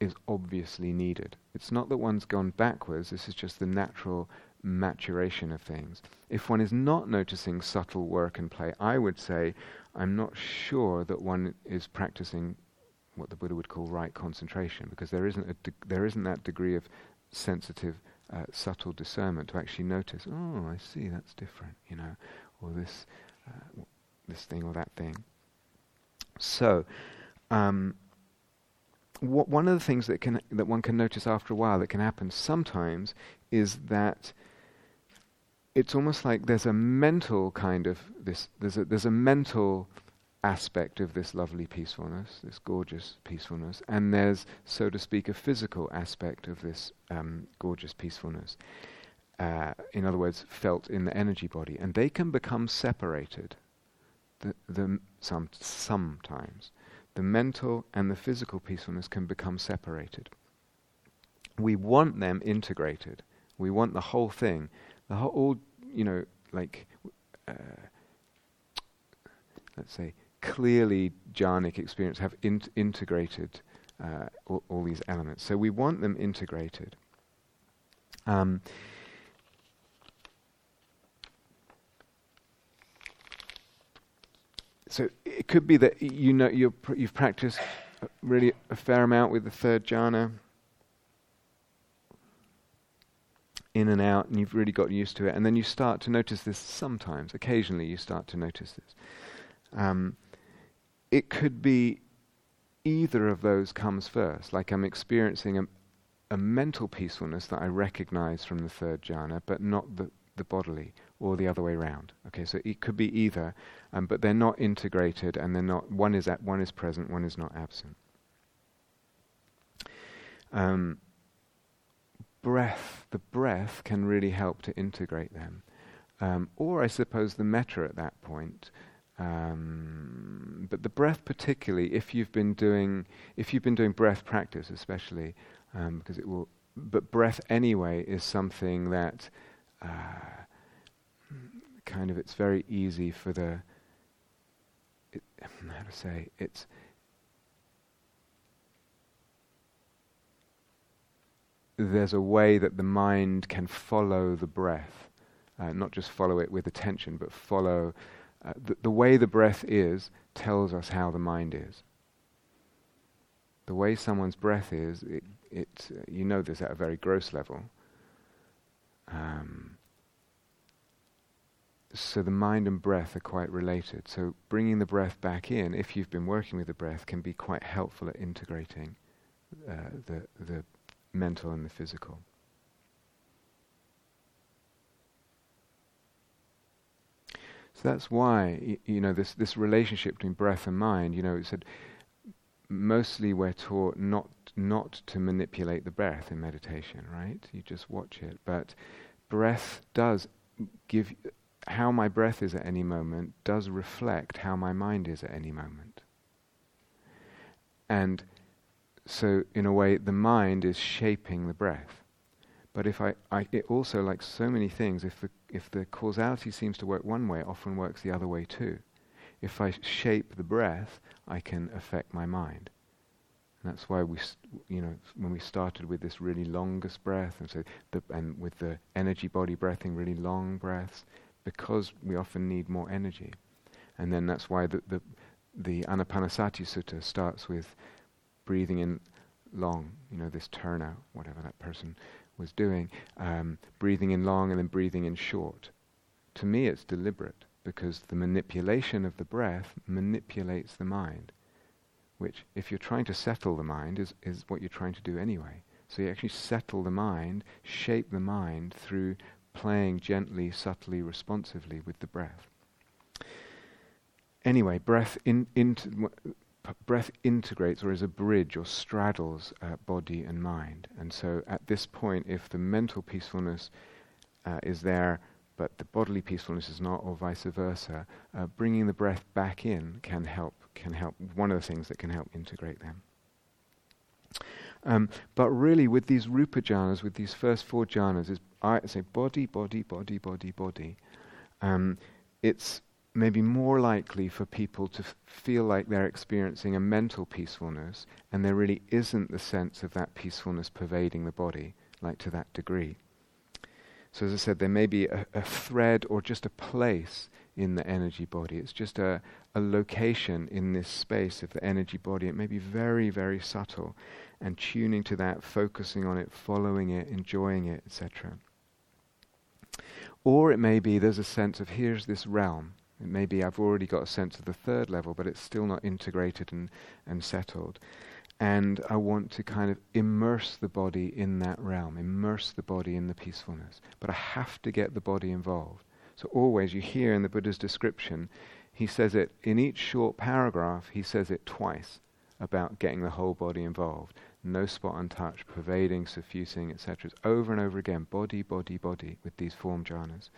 is obviously needed. It's not that one's gone backwards, this is just the natural maturation of things. If one is not noticing subtle work and play, I would say I'm not sure that one is practicing what the Buddha would call right concentration, because there isn't, a de- there isn't that degree of sensitive, uh, subtle discernment to actually notice, oh, I see, that's different, you know, or this, uh, this thing or that thing. So, um, wh- one of the things that can that one can notice after a while that can happen sometimes is that it's almost like there's a mental kind of this there's a there's a mental aspect of this lovely peacefulness, this gorgeous peacefulness, and there's, so to speak, a physical aspect of this um, gorgeous peacefulness. Uh, in other words, felt in the energy body, and they can become separated. The, the some sometimes the mental and the physical peacefulness can become separated. We want them integrated. We want the whole thing, the whole, all, you know, like, uh, let's say, clearly jhanic experience have in- integrated uh, all, all, these elements. So we want them integrated. Um, so it could be that you know you have practiced really a fair amount with the third jhana in and out and you've really got used to it. And then you start to notice this sometimes. Occasionally you start to notice this. Um, it could be either of those comes first. Like i'm experiencing a, a mental peacefulness that i recognize from the third jhana but not the, the bodily or the other way around. Okay, so it could be either, um, but they're not integrated, and they're not. One is at, one is present, one is not absent. Um, breath, the breath can really help to integrate them, um, or I suppose the metta at that point. Um, but the breath, particularly, if you've been doing, if you've been doing breath practice, especially, um, because it will. But breath anyway is something that. Uh, kind of it's very easy for the it, how to say it's there's a way that the mind can follow the breath, uh, not just follow it with attention, but follow uh, the, the way the breath is tells us how the mind is. The way someone's breath is, it, it uh, you know this at a very gross level. Um, so the mind and breath are quite related. So bringing the breath back in, if you've been working with the breath, can be quite helpful at integrating uh, the the mental and the physical. So that's why y- you know this this relationship between breath and mind. You know, it said mostly we're taught not not to manipulate the breath in meditation, right? You just watch it, but breath does give how my breath is at any moment does reflect how my mind is at any moment. And so, in a way, the mind is shaping the breath. But if I, I it also, like so many things, if the, if the causality seems to work one way, it often works the other way too. If I shape the breath, I can affect my mind. And that's why we, you know, when we started with this really longest breath, and so the, and with the energy body breathing, really long breaths, because we often need more energy. And then that's why the, the, the Anapanasati Sutta starts with breathing in long, you know, this turnout, whatever that person was doing, um, breathing in long and then breathing in short. To me, it's deliberate because the manipulation of the breath manipulates the mind, which, if you're trying to settle the mind, is, is what you're trying to do anyway. So you actually settle the mind, shape the mind through playing gently, subtly, responsively with the breath. Anyway, breath in, breath integrates or is a bridge or straddles uh, body and mind. And so at this point, if the mental peacefulness uh, is there, but the bodily peacefulness is not, or vice versa, uh, bringing the breath back in can help. Can help. One of the things that can help integrate them. Um, but really, with these rupa jhanas, with these first four jhanas, is I say body, body, body, body, body. Um, it's maybe more likely for people to f- feel like they're experiencing a mental peacefulness and there really isn't the sense of that peacefulness pervading the body, like to that degree. So, as I said, there may be a, a thread or just a place in the energy body. It's just a, a location in this space of the energy body. It may be very, very subtle. And tuning to that, focusing on it, following it, enjoying it, etc. Or it may be there's a sense of here's this realm it may be I've already got a sense of the third level, but it's still not integrated and, and settled. And I want to kind of immerse the body in that realm, immerse the body in the peacefulness. But I have to get the body involved. So always you hear in the Buddha's description, he says it in each short paragraph, he says it twice about getting the whole body involved. No spot untouched, pervading, suffusing, etc. It's over and over again, body, body, body, with these form jhanas.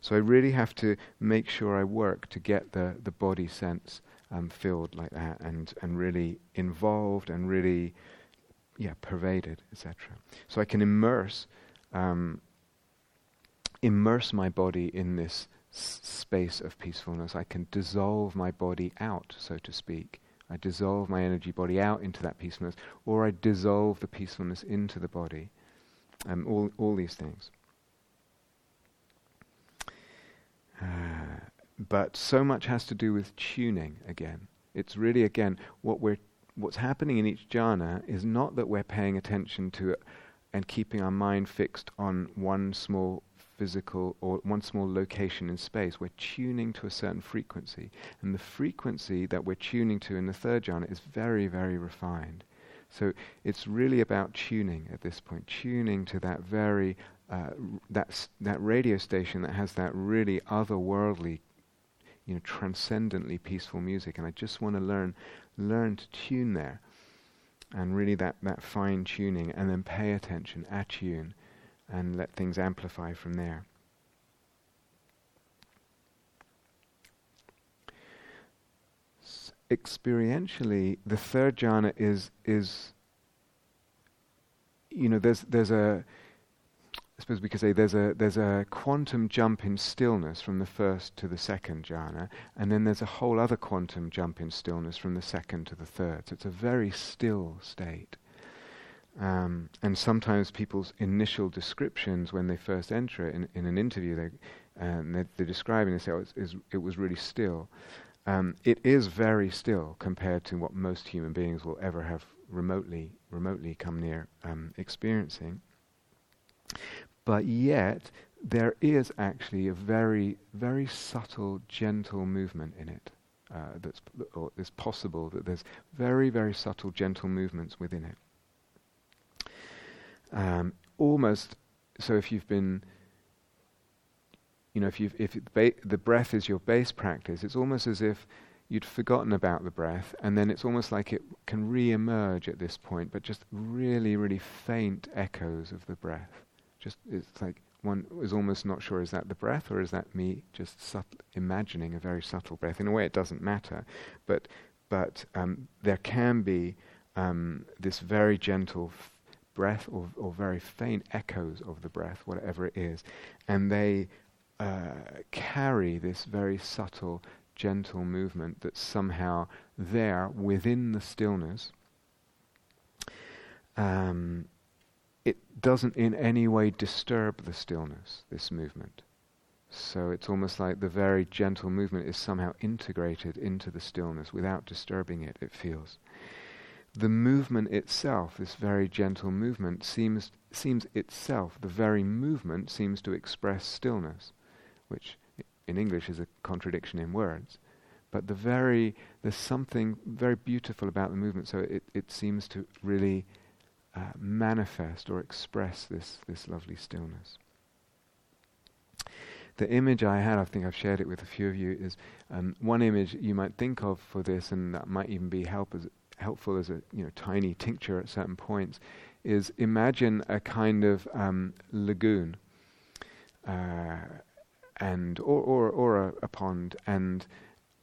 So I really have to make sure I work to get the, the body sense um, filled like that and, and really involved and really yeah, pervaded, etc. So I can immerse um, immerse my body in this s- space of peacefulness. I can dissolve my body out, so to speak. I dissolve my energy body out into that peacefulness, or I dissolve the peacefulness into the body. Um, all, all these things. Uh, but so much has to do with tuning again. It's really again what we're what's happening in each jhana is not that we're paying attention to it and keeping our mind fixed on one small physical or one small location in space. We're tuning to a certain frequency. And the frequency that we're tuning to in the third jhana is very, very refined. So it's really about tuning at this point, tuning to that very uh, that that radio station that has that really otherworldly, you know, transcendently peaceful music, and I just want to learn learn to tune there, and really that that fine tuning, and then pay attention, attune, and let things amplify from there. S- experientially, the third jhana is is you know there's there's a I suppose we could say there's a there's a quantum jump in stillness from the first to the second jhana, and then there's a whole other quantum jump in stillness from the second to the third. So it's a very still state. Um, and sometimes people's initial descriptions when they first enter it in, in an interview, they, um, they're, they're, describing, they say, oh, it's, it's, it was really still. Um, it is very still compared to what most human beings will ever have remotely, remotely come near um, experiencing. But yet, there is actually a very, very subtle, gentle movement in it. Uh, that's or it's possible that there's very, very subtle, gentle movements within it. Um, almost so. If you've been, you know, if you if ba- the breath is your base practice, it's almost as if you'd forgotten about the breath, and then it's almost like it can re-emerge at this point, but just really, really faint echoes of the breath. Just it's like one is almost not sure is that the breath or is that me just imagining a very subtle breath. In a way, it doesn't matter, but but um, there can be um, this very gentle breath or, or very faint echoes of the breath, whatever it is, and they uh, carry this very subtle, gentle movement that's somehow there within the stillness. Um, it doesn't in any way disturb the stillness, this movement. So it's almost like the very gentle movement is somehow integrated into the stillness without disturbing it, it feels. The movement itself, this very gentle movement, seems, seems itself, the very movement seems to express stillness, which in English is a contradiction in words. But the very, there's something very beautiful about the movement, so it, it seems to really uh, manifest or express this, this lovely stillness. The image I had, I think I've shared it with a few of you, is um, one image you might think of for this, and that might even be help as, helpful as a you know tiny tincture at certain points, is imagine a kind of um, lagoon, uh, and or or, or a, a pond, and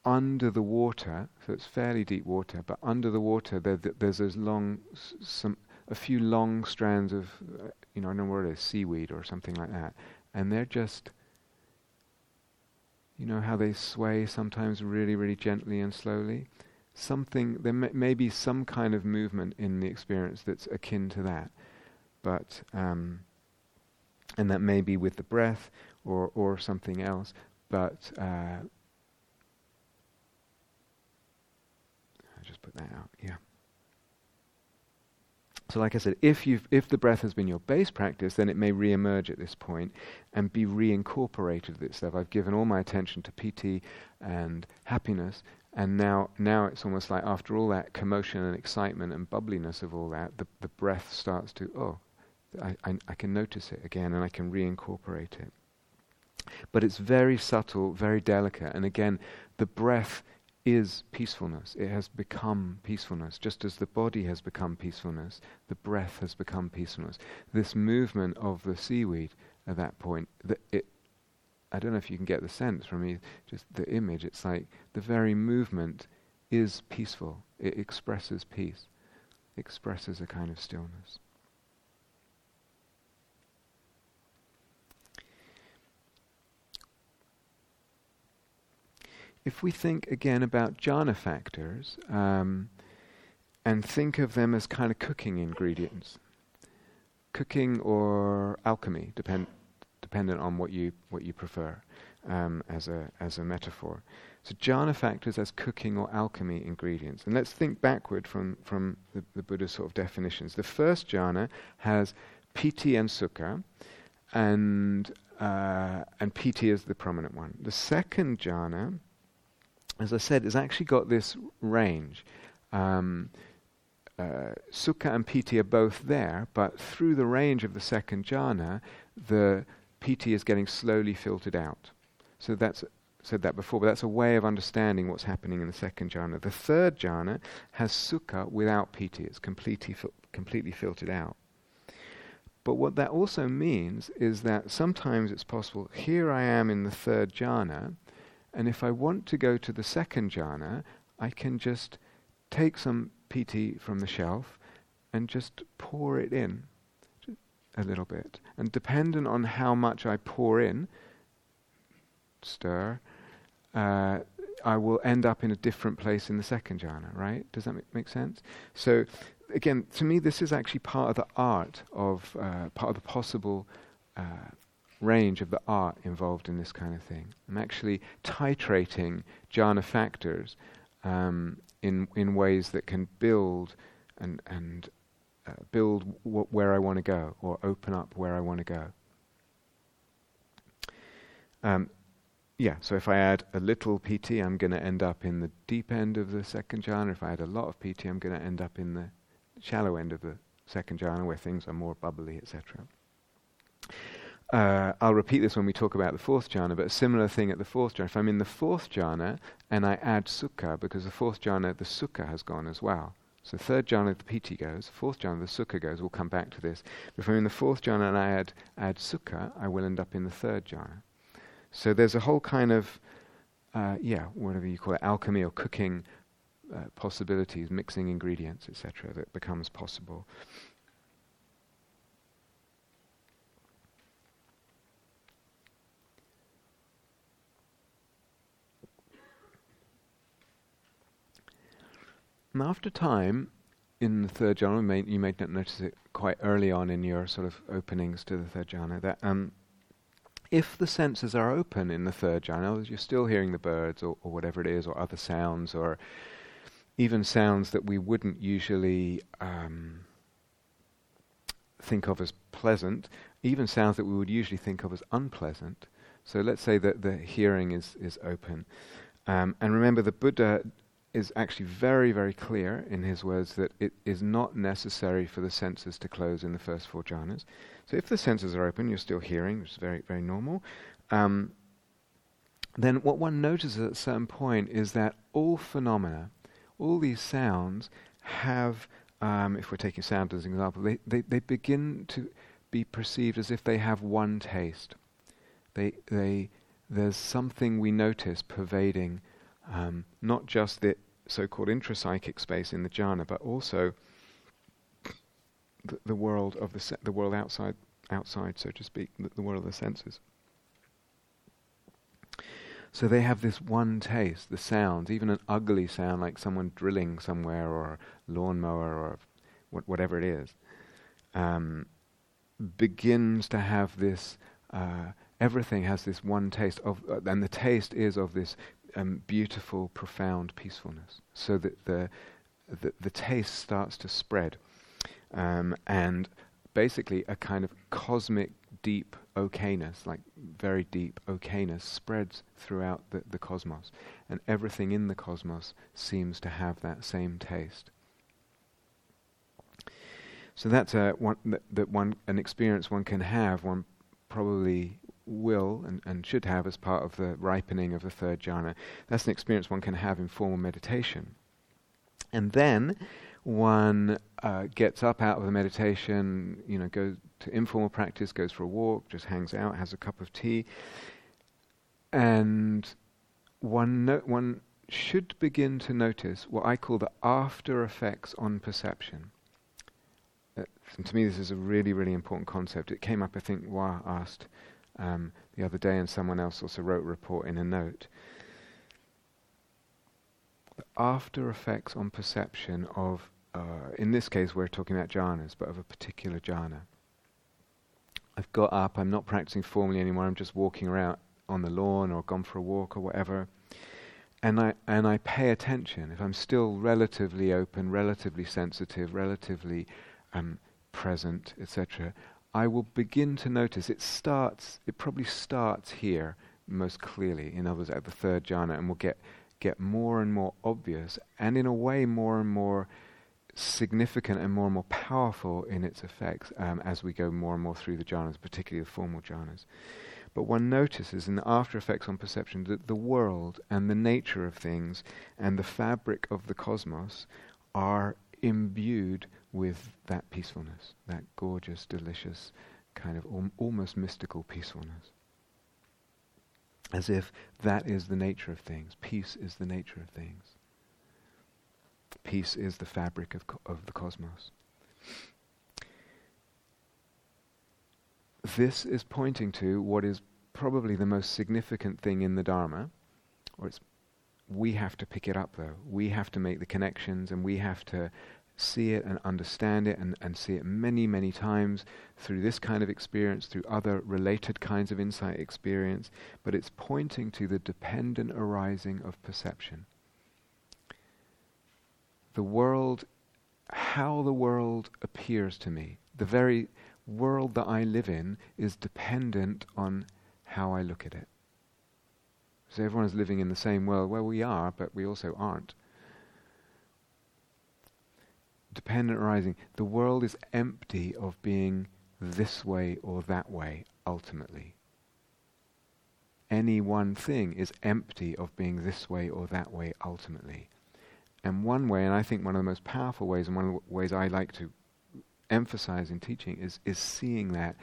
under the water, so it's fairly deep water, but under the water there, there's those long, s- some a few long strands of, uh, you know, I don't know what it is, seaweed or something like that, and they're just, You know how they sway sometimes really, really gently and slowly? Something, there may, may be some kind of movement in the experience that's akin to that. But, um, and that may be with the breath or, or something else. But, uh, I just put that out, yeah. So, like I said, if you if the breath has been your base practice, then it may re-emerge at this point and be reincorporated at this level. I've given all my attention to piti and happiness, and now now it's almost like after all that commotion and excitement and bubbliness of all that, the the breath starts to oh, I I, I can notice it again and I can reincorporate it. But it's very subtle, very delicate, and again, the breath is peacefulness. It has become peacefulness. Just as the body has become peacefulness, the breath has become peacefulness. This movement of the seaweed at that point, the, it, I don't know if you can get the sense from me, just the image, it's like the very movement is peaceful. It expresses peace, expresses a kind of stillness. if we think again about jhana factors um, and think of them as kind of cooking ingredients, cooking or alchemy, depend, dependent on what you what you prefer um, as a as a metaphor. So jhana factors as cooking or alchemy ingredients, and let's think backward from from the, the Buddha's sort of definitions. The first jhana has piti and sukha, and uh, and piti is the prominent one. The second jhana as I said, has actually got this range. Um, uh, Sukha and Piti are both there, but through the range of the second jhana, the Piti is getting slowly filtered out. So that's said that before, but that's a way of understanding what's happening in the second jhana. The third jhana has Sukha without piti. it's completely fil- completely filtered out. But what that also means is that sometimes it's possible. Here I am in the third jhana, and if I want to go to the second jhana, I can just take some piti from the shelf and just pour it in a little bit. And dependent on how much I pour in, stir, uh, I will end up in a different place in the second jhana, right? Does that make, sense? So, again, to me, this is actually part of the art of, uh, part of the possible uh, range of the art involved in this kind of thing. I'm actually titrating jhana factors um, in in ways that can build and and build w- where I want to go or open up where I want to go. Um, yeah, so if I add a little piti, I'm going to end up in the deep end of the second jhana. If I add a lot of piti, I'm going to end up in the shallow end of the second jhana where things are more bubbly, etc. Uh, I'll repeat this when we talk about the fourth jhana, but a similar thing at the fourth jhana. If I'm in the fourth jhana and I add sukha, because the fourth jhana, the sukha has gone as well. So third jhana, the piti goes, fourth jhana, of the sukha goes. We'll come back to this. If I'm in the fourth jhana and I add, add sukha, I will end up in the third jhana. So there's a whole kind of, uh, yeah, whatever you call it, alchemy or cooking uh, possibilities, mixing ingredients, etc., that becomes possible. And after time, in the third jhana, you may, you may notice it quite early on in your sort of openings to the third jhana, that um, if the senses are open in the third jhana, you're still hearing the birds or, or, whatever it is, or other sounds, or even sounds that we wouldn't usually um, think of as pleasant, even sounds that we would usually think of as unpleasant. So let's say that the hearing is, is open. Um, and remember, the Buddha is actually very, very clear in his words that it is not necessary for the senses to close in the first four jhanas. So if the senses are open, you're still hearing, which is very, very normal. Um, then what one notices at a certain point is that all phenomena, all these sounds have, um, if we're taking sound as an example, they, they, they begin to be perceived as if they have one taste. They, they, there's something we notice pervading um, not just the so-called intrapsychic space in the jhana, but also the, the world of the se- the world outside, outside, so to speak, the, the world of the senses. So they have this one taste, the sounds, even an ugly sound like someone drilling somewhere or a lawnmower or wh- whatever it is, um, begins to have this. Uh, everything has this one taste of, uh, and the taste is of this um, beautiful, profound peacefulness. So that the the, the taste starts to spread, um, and basically a kind of cosmic deep okayness, like very deep okayness, spreads throughout the, the cosmos, and everything in the cosmos seems to have that same taste. So that's a one that, that one an experience one can have. One probably will and, and should have as part of the ripening of the third jhana. That's an experience one can have in formal meditation. And then one uh, gets up out of the meditation, you know, goes to informal practice, goes for a walk, just hangs out, has a cup of tea, and one no- one should begin to notice what I call the after effects on perception. Uh, to me, this is a really, really important concept. It came up, I think, Wah asked um, the other day, and someone else also wrote a report in a note the after effects on perception of, uh, in this case, we're talking about jhanas, but of a particular jhana. I've got up, I'm not practicing formally anymore, I'm just walking around on the lawn or gone for a walk or whatever. And I, and I pay attention. If I'm still relatively open, relatively sensitive, relatively um, present, etc., I will begin to notice it starts, it probably starts here most clearly, in others at the third jhana, and we'll get get more and more obvious and in a way more and more significant and more and more powerful in its effects um, as we go more and more through the jhanas, particularly the formal jhanas. But one notices in the after effects on perception that the world and the nature of things and the fabric of the cosmos are imbued with that peacefulness, that gorgeous, delicious, kind of al- almost mystical peacefulness as if that is the nature of things. Peace is the nature of things. Peace is the fabric of, co- of the cosmos. This is pointing to what is probably the most significant thing in the Dharma, or it's we have to pick it up though. We have to make the connections and we have to see it and understand it and, and see it many, many times through this kind of experience, through other related kinds of insight experience, but it's pointing to the dependent arising of perception. The world, how the world appears to me, the very world that I live in is dependent on how I look at it. So everyone is living in the same world. Well, we are, but we also aren't dependent arising, the world is empty of being this way or that way, ultimately. Any one thing is empty of being this way or that way, ultimately. And one way, and I think one of the most powerful ways, and one of the ways I like to emphasize in teaching, is, is seeing that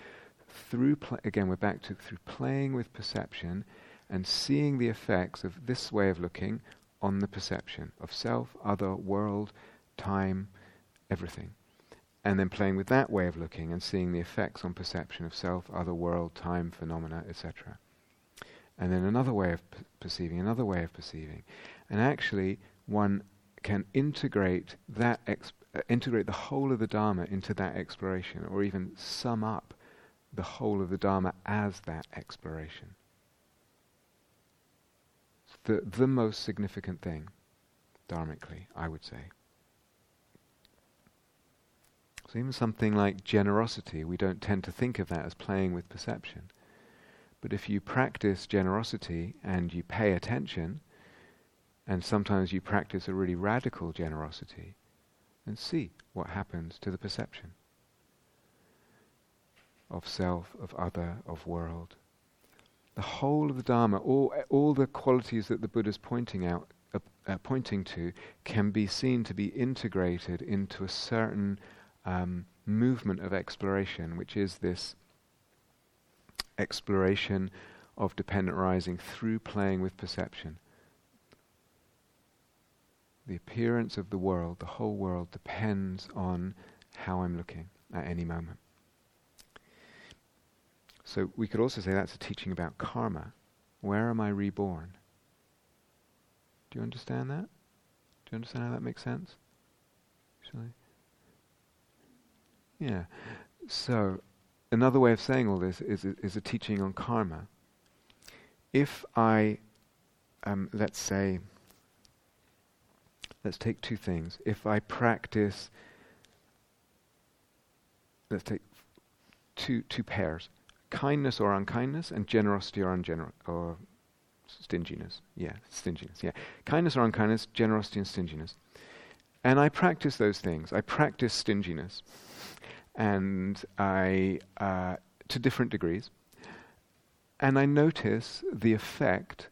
through, pl- again, we're back to through playing with perception and seeing the effects of this way of looking on the perception of self, other, world, time, everything. And then playing with that way of looking and seeing the effects on perception of self, other world, time, phenomena, etc. And then another way of p- perceiving, another way of perceiving. And actually, one can integrate that ex- uh, integrate the whole of the Dharma into that exploration, or even sum up the whole of the Dharma as that exploration. The, the most significant thing, dharmically, I would say. So even something like generosity, we don't tend to think of that as playing with perception. But if you practice generosity and you pay attention, and sometimes you practice a really radical generosity, and see what happens to the perception of self, of other, of world. The whole of the Dharma, all, all the qualities that the Buddha is pointing out, uh, uh, pointing to, can be seen to be integrated into a certain um, movement of exploration, which is this exploration of dependent arising through playing with perception. The appearance of the world, the whole world, depends on how I'm looking at any moment. So we could also say that's a teaching about karma. Where am I reborn? Do you understand that? Do you understand how that makes sense? Actually? Yeah. So, another way of saying all this is, is a teaching on karma. If I, um, let's say, let's take two things. If I practice, let's take two two pairs: kindness or unkindness, and generosity or ungener or stinginess. Yeah, stinginess. Yeah, kindness or unkindness, generosity and stinginess. And I practice those things. I practice stinginess, and I uh, to different degrees. And I notice the effect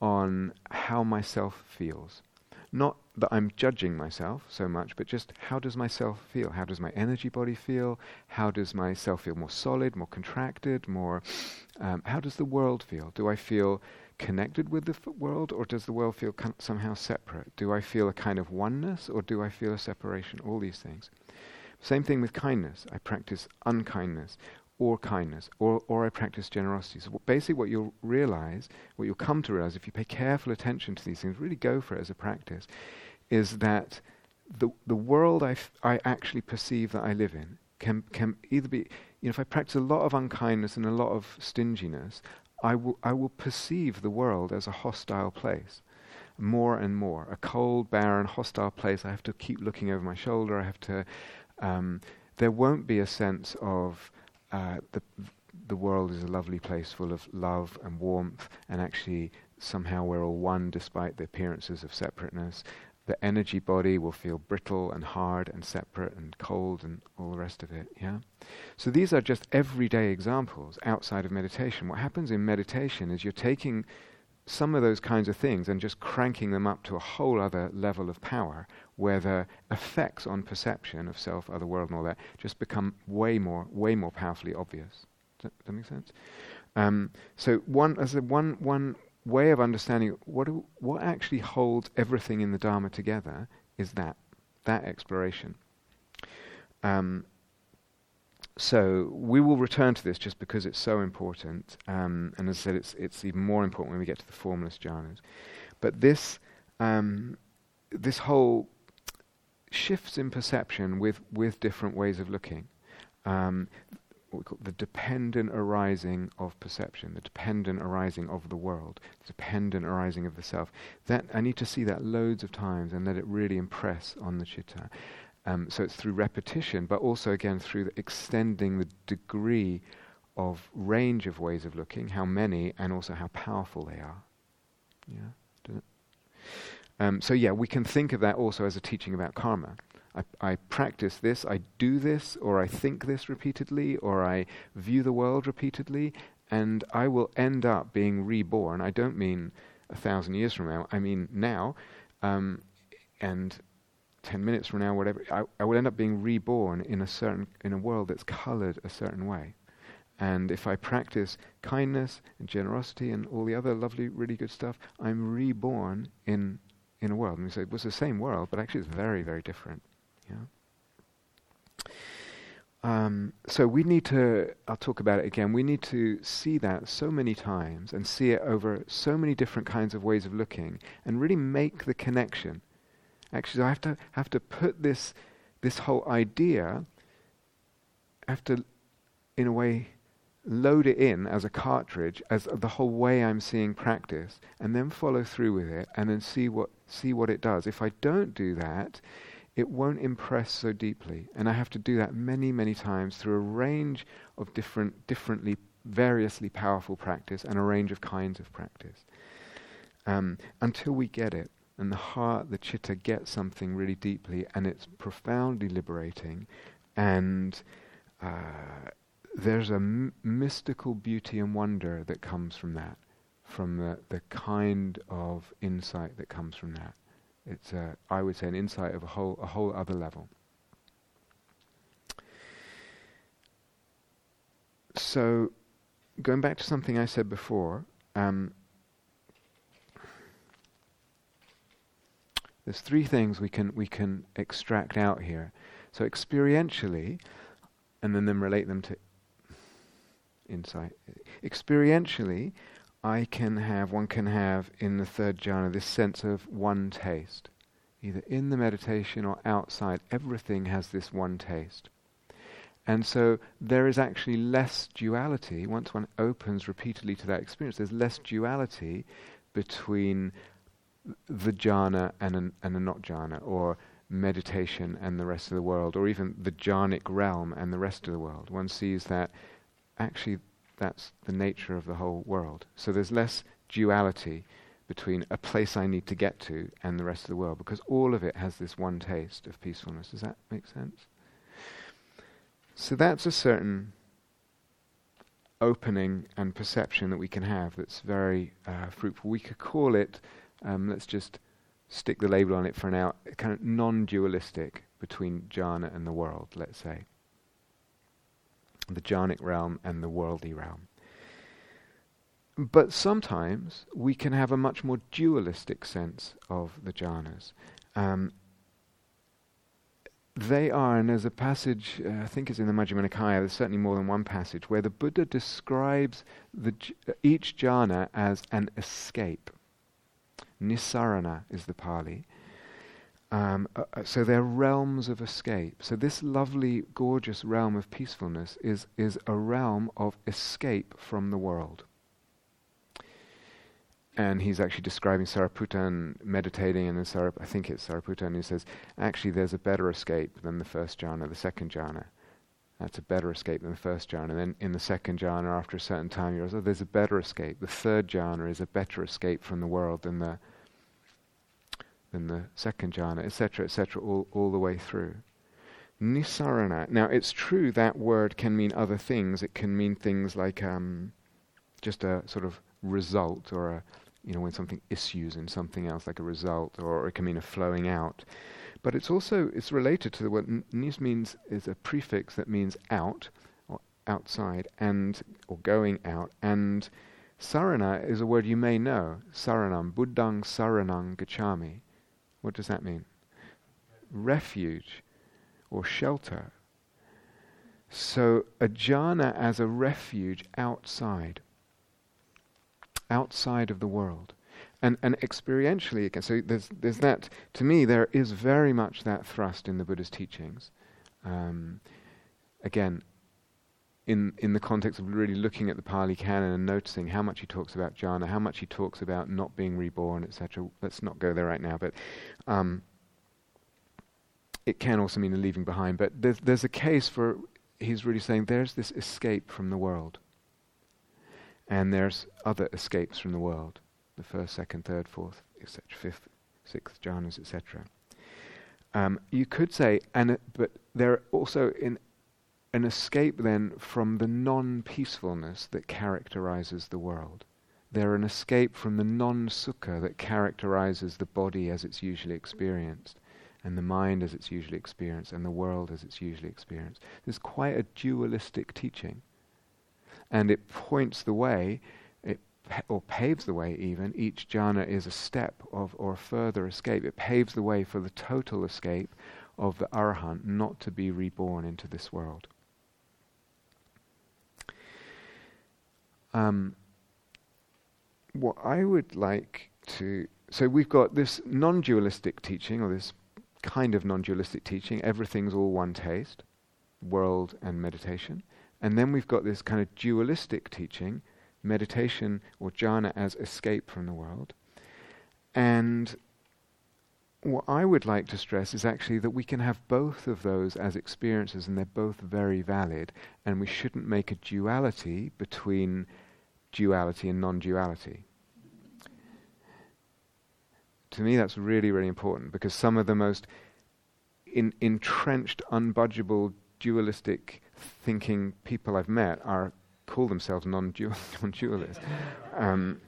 on how myself feels. Not that I'm judging myself so much, but just how does myself feel? How does my energy body feel? How does myself feel more solid, more contracted, more? Um, how does the world feel? Do I feel connected with the f- world, or does the world feel con- somehow separate? Do I feel a kind of oneness, or do I feel a separation? All these things. Same thing with kindness. I practice unkindness or kindness, or, or I practice generosity. So basically, what you'll realize, what you'll come to realize, if you pay careful attention to these things, really go for it as a practice, is that the the world I, f- I actually perceive that I live in can can either be, you know, if I practice a lot of unkindness and a lot of stinginess, I will I will perceive the world as a hostile place more and more. A cold, barren, hostile place. I have to keep looking over my shoulder. I have to. Um, there won't be a sense of uh, the the world is a lovely place full of love and warmth, and actually somehow we're all one despite the appearances of separateness. The energy body will feel brittle and hard and separate and cold and all the rest of it. Yeah. So these are just everyday examples outside of meditation. What happens in meditation is you're taking some of those kinds of things and just cranking them up to a whole other level of power where the effects on perception of self, other world, and all that just become way more, way more powerfully obvious. Does that, that make sense? Um, so one, as a one, one way of understanding what do, what actually holds everything in the Dharma together is that that exploration. Um, so we will return to this just because it's so important, um, and as I said, it's it's even more important when we get to the formless jhanas. But this um, this whole shifts in perception with with different ways of looking. Um, what we call the dependent arising of perception, the dependent arising of the world, the dependent arising of the self. That I need to see that loads of times and let it really impress on the chitta. Um, so it's through repetition, but also again through the extending the degree of range of ways of looking, how many, and also how powerful they are. Yeah. Um, so yeah, we can think of that also as a teaching about karma. I, I, practice this, I do this, or I think this repeatedly, or I view the world repeatedly, and I will end up being reborn. I don't mean a thousand years from now. I mean now, um, and 10 minutes from now, whatever, I, I will end up being reborn in a certain, in a world that's colored a certain way. And if I practice kindness and generosity and all the other lovely, really good stuff, I'm reborn in, in a world. And we say, it was the same world, but actually it's very, very different. Yeah. Um, so we need to, I'll talk about it again, we need to see that so many times and see it over so many different kinds of ways of looking and really make the connection Actually, I have to have to put this this whole idea. I have to, in a way, load it in as a cartridge as the whole way I'm seeing practice, and then follow through with it, and then see what see what it does. If I don't do that, it won't impress so deeply, and I have to do that many, many times through a range of different, differently, variously powerful practice and a range of kinds of practice, um, until we get it and the heart, the chitta, gets something really deeply, and it's profoundly liberating, and uh, there's a m- mystical beauty and wonder that comes from that, from the, the kind of insight that comes from that. It's, a, I would say, an insight of a whole, a whole other level. So, going back to something I said before, um, There's three things we can we can extract out here. So experientially, and then then relate them to insight. Experientially, I can have, one can have in the third jhana this sense of one taste. Either in the meditation or outside, everything has this one taste. And so there is actually less duality, once one opens repeatedly to that experience, there's less duality between the jhana and a, and a not jhana, or meditation and the rest of the world, or even the jhanic realm and the rest of the world. One sees that actually that's the nature of the whole world. So there's less duality between a place I need to get to and the rest of the world, because all of it has this one taste of peacefulness. Does that make sense? So that's a certain opening and perception that we can have that's very uh, fruitful. We could call it, um, let's just stick the label on it for now, kind of non dualistic between jhana and the world, let's say. The jhanic realm and the worldly realm. But sometimes we can have a much more dualistic sense of the jhanas. Um, they are, and there's a passage, uh, I think it's in the Majjhima Nikaya, there's certainly more than one passage, where the Buddha describes the, each jhana as an escape. Nissarana is the Pali. Um, uh, uh, so they're realms of escape. So this lovely, gorgeous realm of peacefulness is, is a realm of escape from the world and he's actually describing Sariputta and meditating, and then Sarip- I think it's Sariputta, and he says, actually, there's a better escape than the first jhana, the second jhana. That's a better escape than the first jhana. And then in the second jhana, after a certain time, you're oh, there's a better escape. The third jhana is a better escape from the world than the than the second jhana, etc., etc., all, all the way through. Nissarana. Now, it's true that word can mean other things. It can mean things like um, just a sort of result or a you know, when something issues in something else, like a result, or it can mean a flowing out. But it's also it's related to the word nis means is a prefix that means out or outside and or going out and sarana is a word you may know. Saranam, buddhang saranang gachami. What does that mean? Refuge or shelter. So a jhana as a refuge outside outside of the world. And, and experientially, again, so there's, there's that, to me, there is very much that thrust in the Buddha's teachings. Um, again, in, in the context of really looking at the Pali Canon and noticing how much he talks about jhana, how much he talks about not being reborn, etc. Let's not go there right now, but um, it can also mean a leaving behind. But there's, there's a case for, he's really saying there's this escape from the world. And there's other escapes from the world the first, second, third, fourth, etc., fifth, sixth jhanas, etc. Um, you could say, and but there are also in an escape then from the non-peacefulness that characterizes the world. They're an escape from the non-sukha that characterizes the body as it's usually experienced, and the mind as it's usually experienced, and the world as it's usually experienced. There's quite a dualistic teaching and it points the way, it or paves the way even. Each jhana is a step of or a further escape. It paves the way for the total escape of the arahant not to be reborn into this world. Um, what I would like to so we've got this non-dualistic teaching or this kind of non-dualistic teaching. Everything's all one taste, world and meditation. And then we've got this kind of dualistic teaching, meditation or jhana as escape from the world. And what I would like to stress is actually that we can have both of those as experiences, and they're both very valid, and we shouldn't make a duality between duality and non duality. To me, that's really, really important because some of the most in, entrenched, unbudgeable, dualistic thinking people I've met are call themselves non-dualists. Um,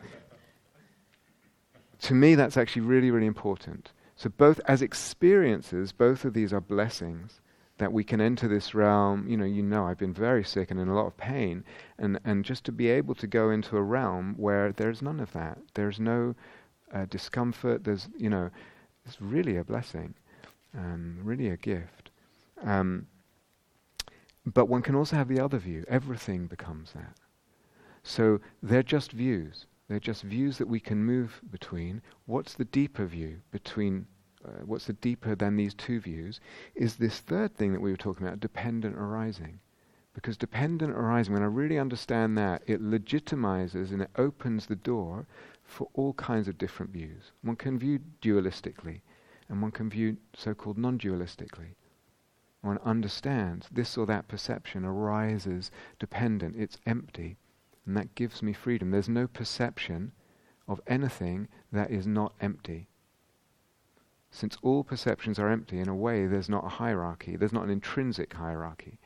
to me, that's actually really, really important. So, both as experiences, both of these are blessings that we can enter this realm. You know, you know, I've been very sick and in a lot of pain, and and just to be able to go into a realm where there's none of that. There's no uh, discomfort. There's, you know, it's really a blessing, um, really a gift. Um, but one can also have the other view. Everything becomes that. So they're just views. They're just views that we can move between. What's the deeper view between? Uh, what's deeper than these two views? Is this third thing that we were talking about, dependent arising? Because dependent arising, when I really understand that, it legitimizes and it opens the door for all kinds of different views. One can view dualistically, and one can view so-called non-dualistically. One understands this or that perception arises dependent, it's empty, and that gives me freedom. There's no perception of anything that is not empty. Since all perceptions are empty, in a way, there's not a hierarchy, there's not an intrinsic hierarchy.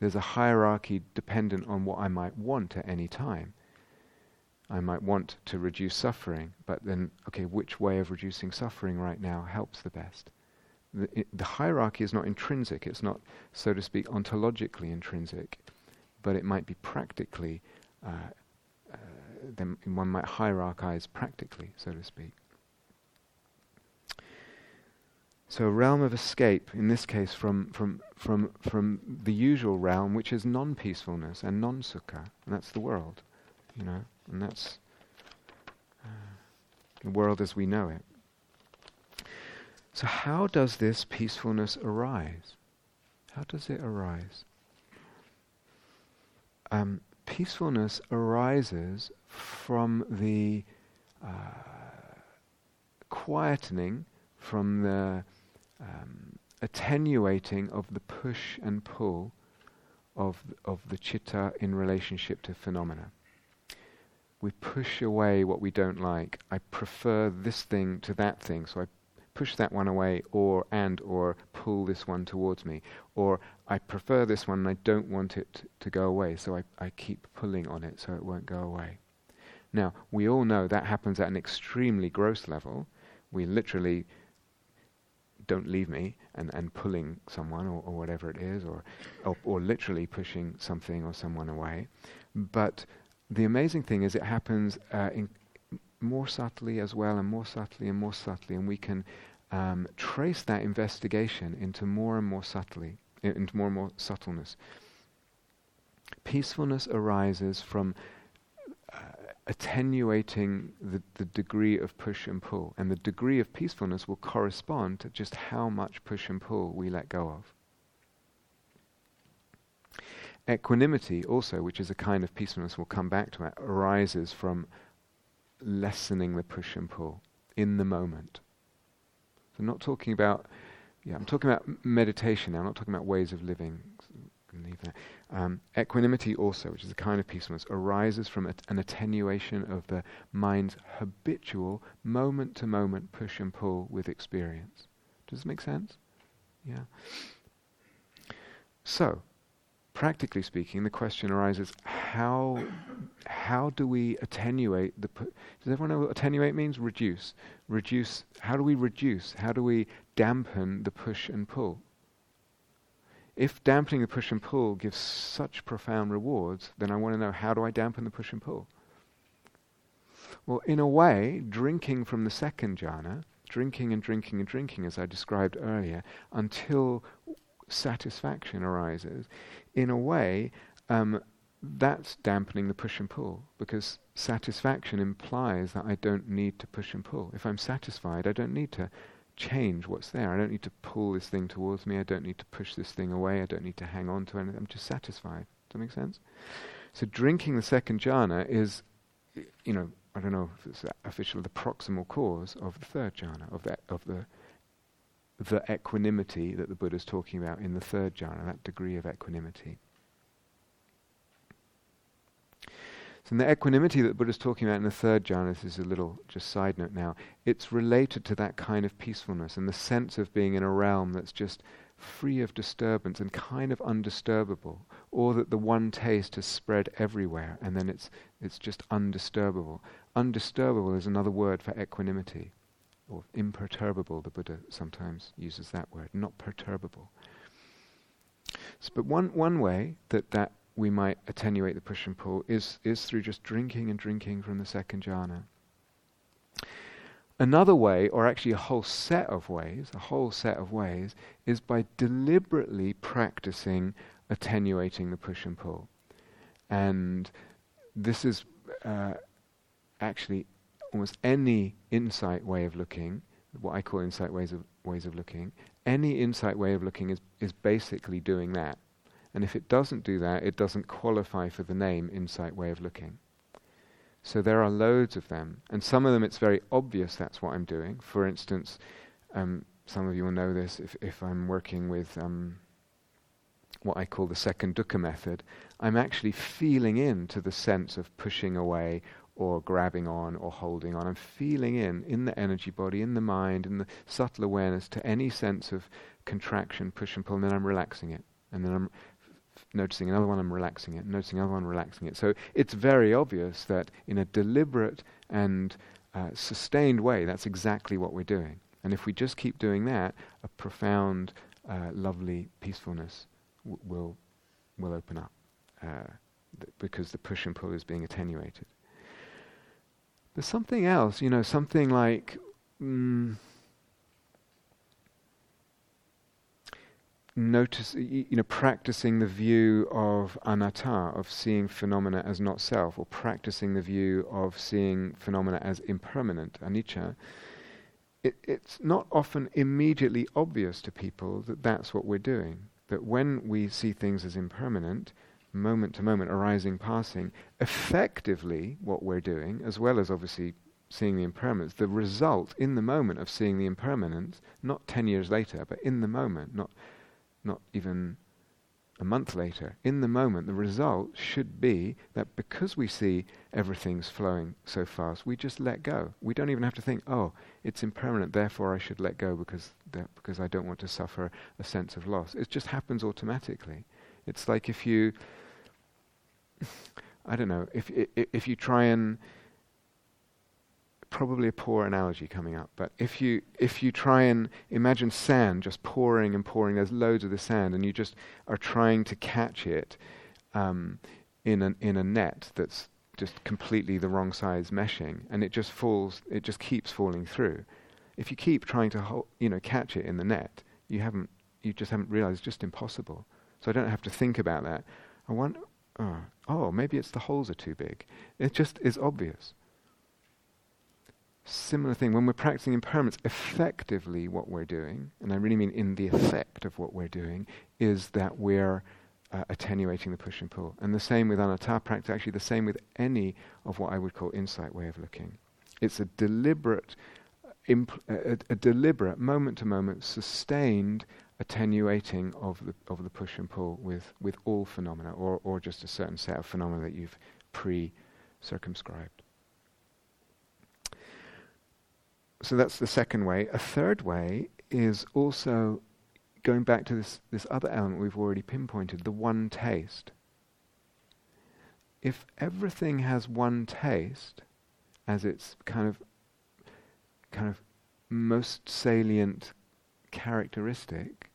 There's a hierarchy dependent on what I might want at any time. I might want to reduce suffering, but then, okay, which way of reducing suffering right now helps the best? The, the hierarchy is not intrinsic, it's not, so to speak, ontologically intrinsic, but it might be practically, uh, uh, then one might hierarchize practically, so to speak. So a realm of escape, in this case, from, from, from, from the usual realm, which is non-peacefulness and non-sukha, and that's the world, you know. And that's uh, the world as we know it. So, how does this peacefulness arise? How does it arise? Um, peacefulness arises from the uh, quietening, from the um, attenuating of the push and pull of, of the chitta in relationship to phenomena we push away what we don't like. I prefer this thing to that thing, so I push that one away or and or pull this one towards me. Or I prefer this one and I don't want it to go away, so I, I keep pulling on it so it won't go away. Now, we all know that happens at an extremely gross level. We literally don't leave me and, and pulling someone or, or whatever it is, or, or, or literally pushing something or someone away. But the amazing thing is it happens uh, more subtly as well, and more subtly and more subtly, and we can um, trace that investigation into more and more subtly, into more and more subtleness. Peacefulness arises from attenuating the, the degree of push and pull, and the degree of peacefulness will correspond to just how much push and pull we let go of. Equanimity, also, which is a kind of peacefulness, we'll come back to it, arises from lessening the push and pull in the moment. So, I'm not talking about, yeah, I'm talking about meditation now, I'm not talking about ways of living. Um, equanimity, also, which is a kind of peacefulness, arises from an attenuation of the mind's habitual moment to moment push and pull with experience. Does this make sense? Yeah. So, practically speaking, the question arises: How how do we attenuate the? Pu- Does everyone know what attenuate means? Reduce. Reduce. How do we reduce? How do we dampen the push and pull? If dampening the push and pull gives such profound rewards, then I want to know how do I dampen the push and pull? Well, in a way, drinking from the second jhana, drinking and drinking and drinking, as I described earlier, until satisfaction arises, in a way, um, that's dampening the push and pull because satisfaction implies that I don't need to push and pull. If I'm satisfied, I don't need to change what's there. I don't need to pull this thing towards me. I don't need to push this thing away. I don't need to hang on to anything. I'm just satisfied. Does that make sense? So drinking the second jhana is, you know, I don't know if it's official, the proximal cause of the third jhana, of that, of the the equanimity that the Buddha is talking about in the third jhana, that degree of equanimity. In the equanimity that the Buddha is talking about in the third jhana, this is a little just side note now, it's related to that kind of peacefulness and the sense of being in a realm that's just free of disturbance and kind of undisturbable, or that the one taste has spread everywhere and then it's, it's just undisturbable. Undisturbable is another word for equanimity or imperturbable, the Buddha sometimes uses that word, not perturbable. So, but one, one way that, that we might attenuate the push and pull is, is through just drinking and drinking from the second jhana. Another way, or actually a whole set of ways, a whole set of ways, is by deliberately practicing attenuating the push and pull. And this is uh, actually almost any insight way of looking, what I call insight ways of ways of looking, any insight way of looking is is basically doing that. And if it doesn't do that, it doesn't qualify for the name insight way of looking. So there are loads of them, and some of them it's very obvious that's what I'm doing. For instance, um, some of you will know this if, if I'm working with um, what I call the second dukkha method, I'm actually feeling into the sense of pushing away or grabbing on or holding on. I'm feeling in, in the energy body, in the mind, in the subtle awareness to any sense of contraction, push and pull, and then I'm relaxing it. And then I'm noticing another one, I'm relaxing it, noticing another one, relaxing it. So it's very obvious that in a deliberate and uh, sustained way, that's exactly what we're doing. And if we just keep doing that, a profound, uh, lovely peacefulness w- will will open up uh, th- because the push and pull is being attenuated. There's something else, you know, something like. Mm, notice, you know, practicing the view of anatta, of seeing phenomena as not self, or practicing the view of seeing phenomena as impermanent, anicca, it, it's not often immediately obvious to people that that's what we're doing. That when we see things as impermanent, moment to moment, arising, passing, effectively what we're doing, as well as obviously seeing the impermanence, the result in the moment of seeing the impermanence, not 10 years later, but in the moment, not not even a month later, in the moment, the result should be that because we see everything's flowing so fast, we just let go. We don't even have to think, oh, it's impermanent, therefore I should let go because, because I don't want to suffer a sense of loss. It just happens automatically. It's like if you, I don't know, if, if, if you try and probably a poor analogy coming up, but if you if you try and imagine sand just pouring and pouring, there's loads of the sand, and you just are trying to catch it um, in a in a net that's just completely the wrong size meshing, and it just falls. It just keeps falling through. If you keep trying to ho- you know catch it in the net, you haven't you just haven't realized it's just impossible. So I don't have to think about that. I want oh, oh maybe it's the holes are too big. It just is obvious. Similar thing, when we're practicing impermanence, effectively what we're doing, and I really mean in the effect of what we're doing, is that we're uh, attenuating the push and pull. And the same with anatta practice, actually the same with any of what I would call insight way of looking. It's a deliberate, imp- a, a deliberate, moment to moment, sustained attenuating of the, of the push and pull with, with all phenomena, or, or just a certain set of phenomena that you've pre circumscribed. So that's the second way. A third way is also going back to this, this other element we've already pinpointed, the one taste. If everything has one taste as its kind of kind of most salient characteristic,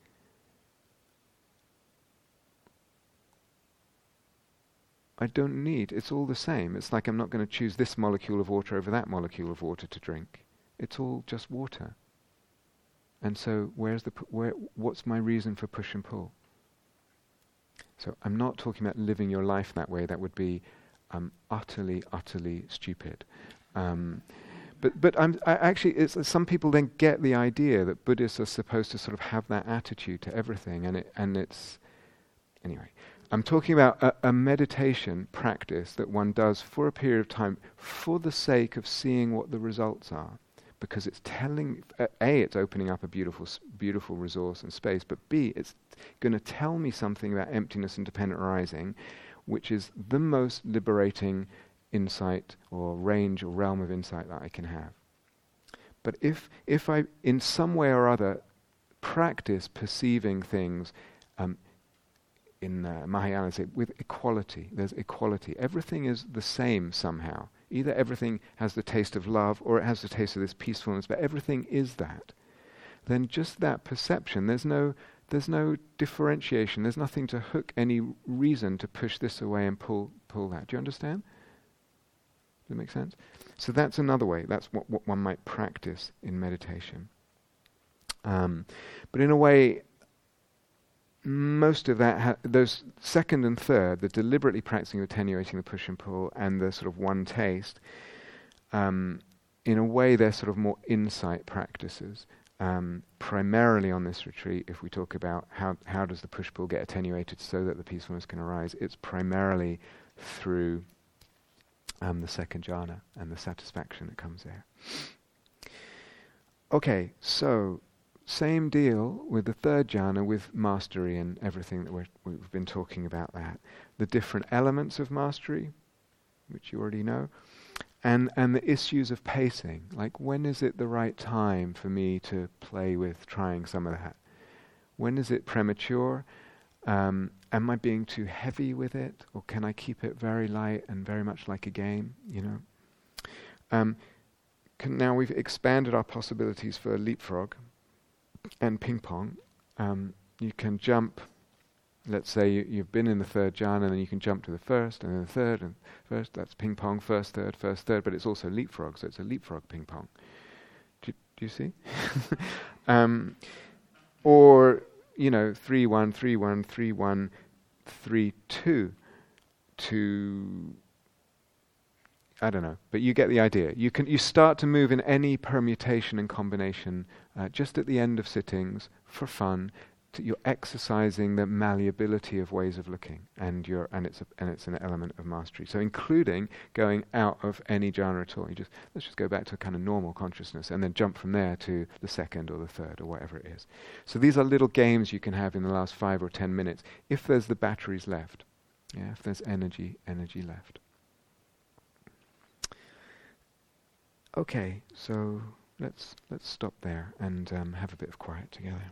I don't need. It's all the same. It's like I'm not going to choose this molecule of water over that molecule of water to drink. It's all just water. And so, where's the where? What's my reason for push and pull? So, I'm not talking about living your life that way. That would be um, utterly, utterly stupid. Um, but but I'm I actually some people then get the idea that Buddhists are supposed to sort of have that attitude to everything, and it and it's anyway. I'm talking about a, a, meditation practice that one does for a period of time for the sake of seeing what the results are because it's telling uh, a it's opening up a beautiful beautiful resource and space but b it's going to tell me something about emptiness and dependent arising which is the most liberating insight or range or realm of insight that I can have. But if if I in some way or other practice perceiving things um, in uh, Mahayana say with equality there's equality. Everything is the same somehow Either everything has the taste of love or it has the taste of this peacefulness, but everything is that. Then just that perception, there's no, there's no differentiation, there's nothing to hook any reason to push this away and pull, pull that. Do you understand? Does that make sense? So that's another way. That's what, what one might practice in meditation. Um, but in a way, most of that, ha- those second and third, the deliberately practicing of attenuating the push and pull and the sort of one taste, um, in a way, they're sort of more insight practices. Um, primarily on this retreat, if we talk about how, how does the push pull get attenuated so that the peacefulness can arise, it's primarily through um, the second jhana and the satisfaction that comes there. Okay, so same deal with the third jhana with mastery and everything that we have been talking about that. The different elements of mastery, which you already know, and and the issues of pacing. Like when is it the right time for me to play with trying some of that? When is it premature? Um, am i being too heavy with it? Or can i keep it very light and very much like a game you know? Um, now we've expanded our possibilities for leapfrog and ping pong. Um, you can jump let's say you, have been in the third jhana and then you can jump to the first and then the third and first that's ping pong first third first third but it's also leapfrog so it's a leapfrog ping pong. Do, do you see? Um, or you know three one three one three one three two to I don't know, but you get the idea. You can you start to move in any permutation and combination uh, just at the end of sittings for fun, you're exercising the malleability of ways of looking, and you're and it's a, and it's an element of mastery. So including going out of any jhana at all. You just let's just go back to a kind of normal consciousness, and then jump from there to the second or the third or whatever it is. So these are little games you can have in the last five or ten minutes, if there's the batteries left. Yeah, if there's energy, energy left. Okay, so let's let's stop there and um, have a bit of quiet together.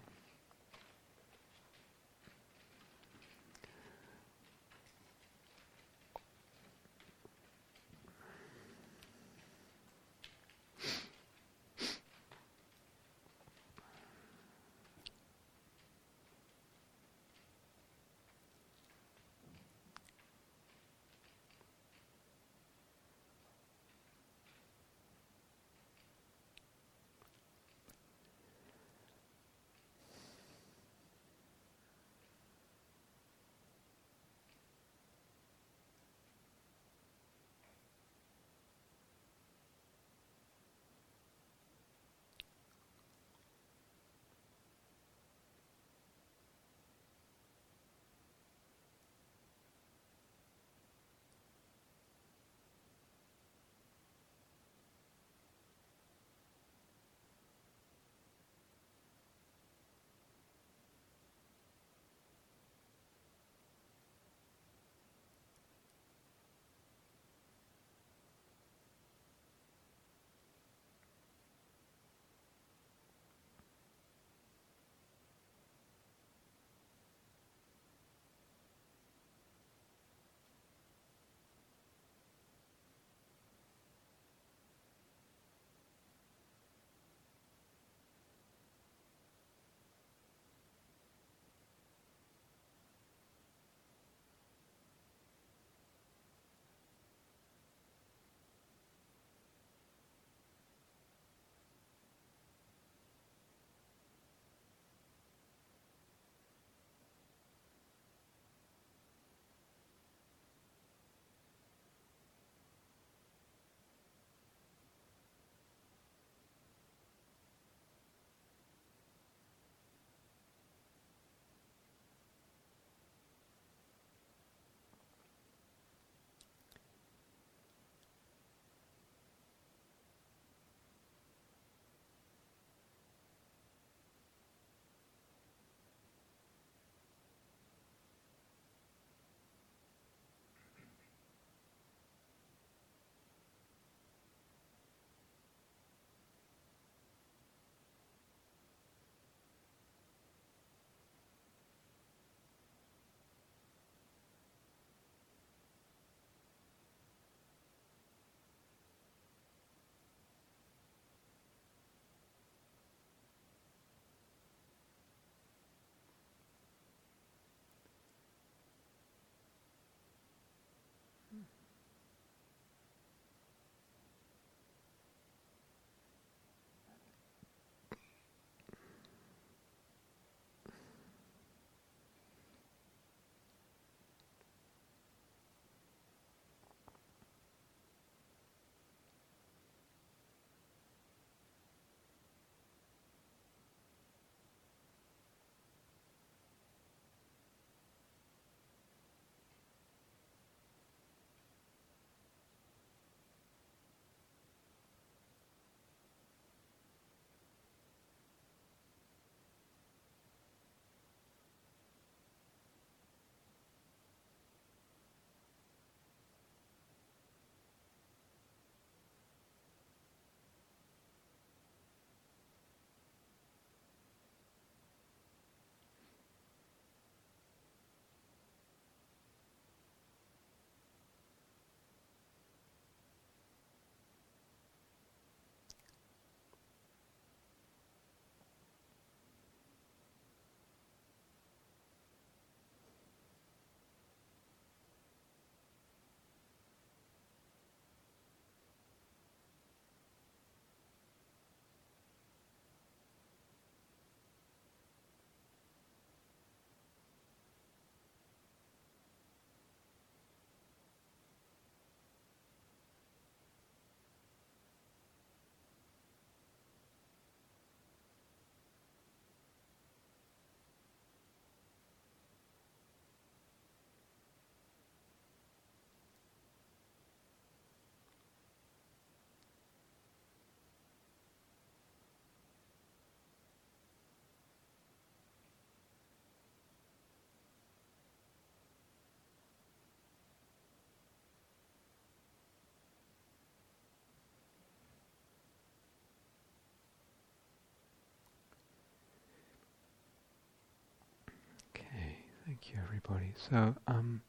Thank you, everybody. So, um,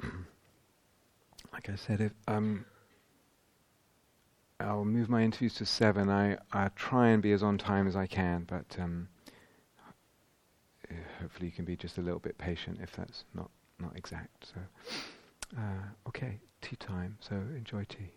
like I said, if um, I'll move my interviews to seven. I I try and be as on time as I can, but um, hopefully you can be just a little bit patient if that's not not exact. So, uh, okay, tea time. So enjoy tea.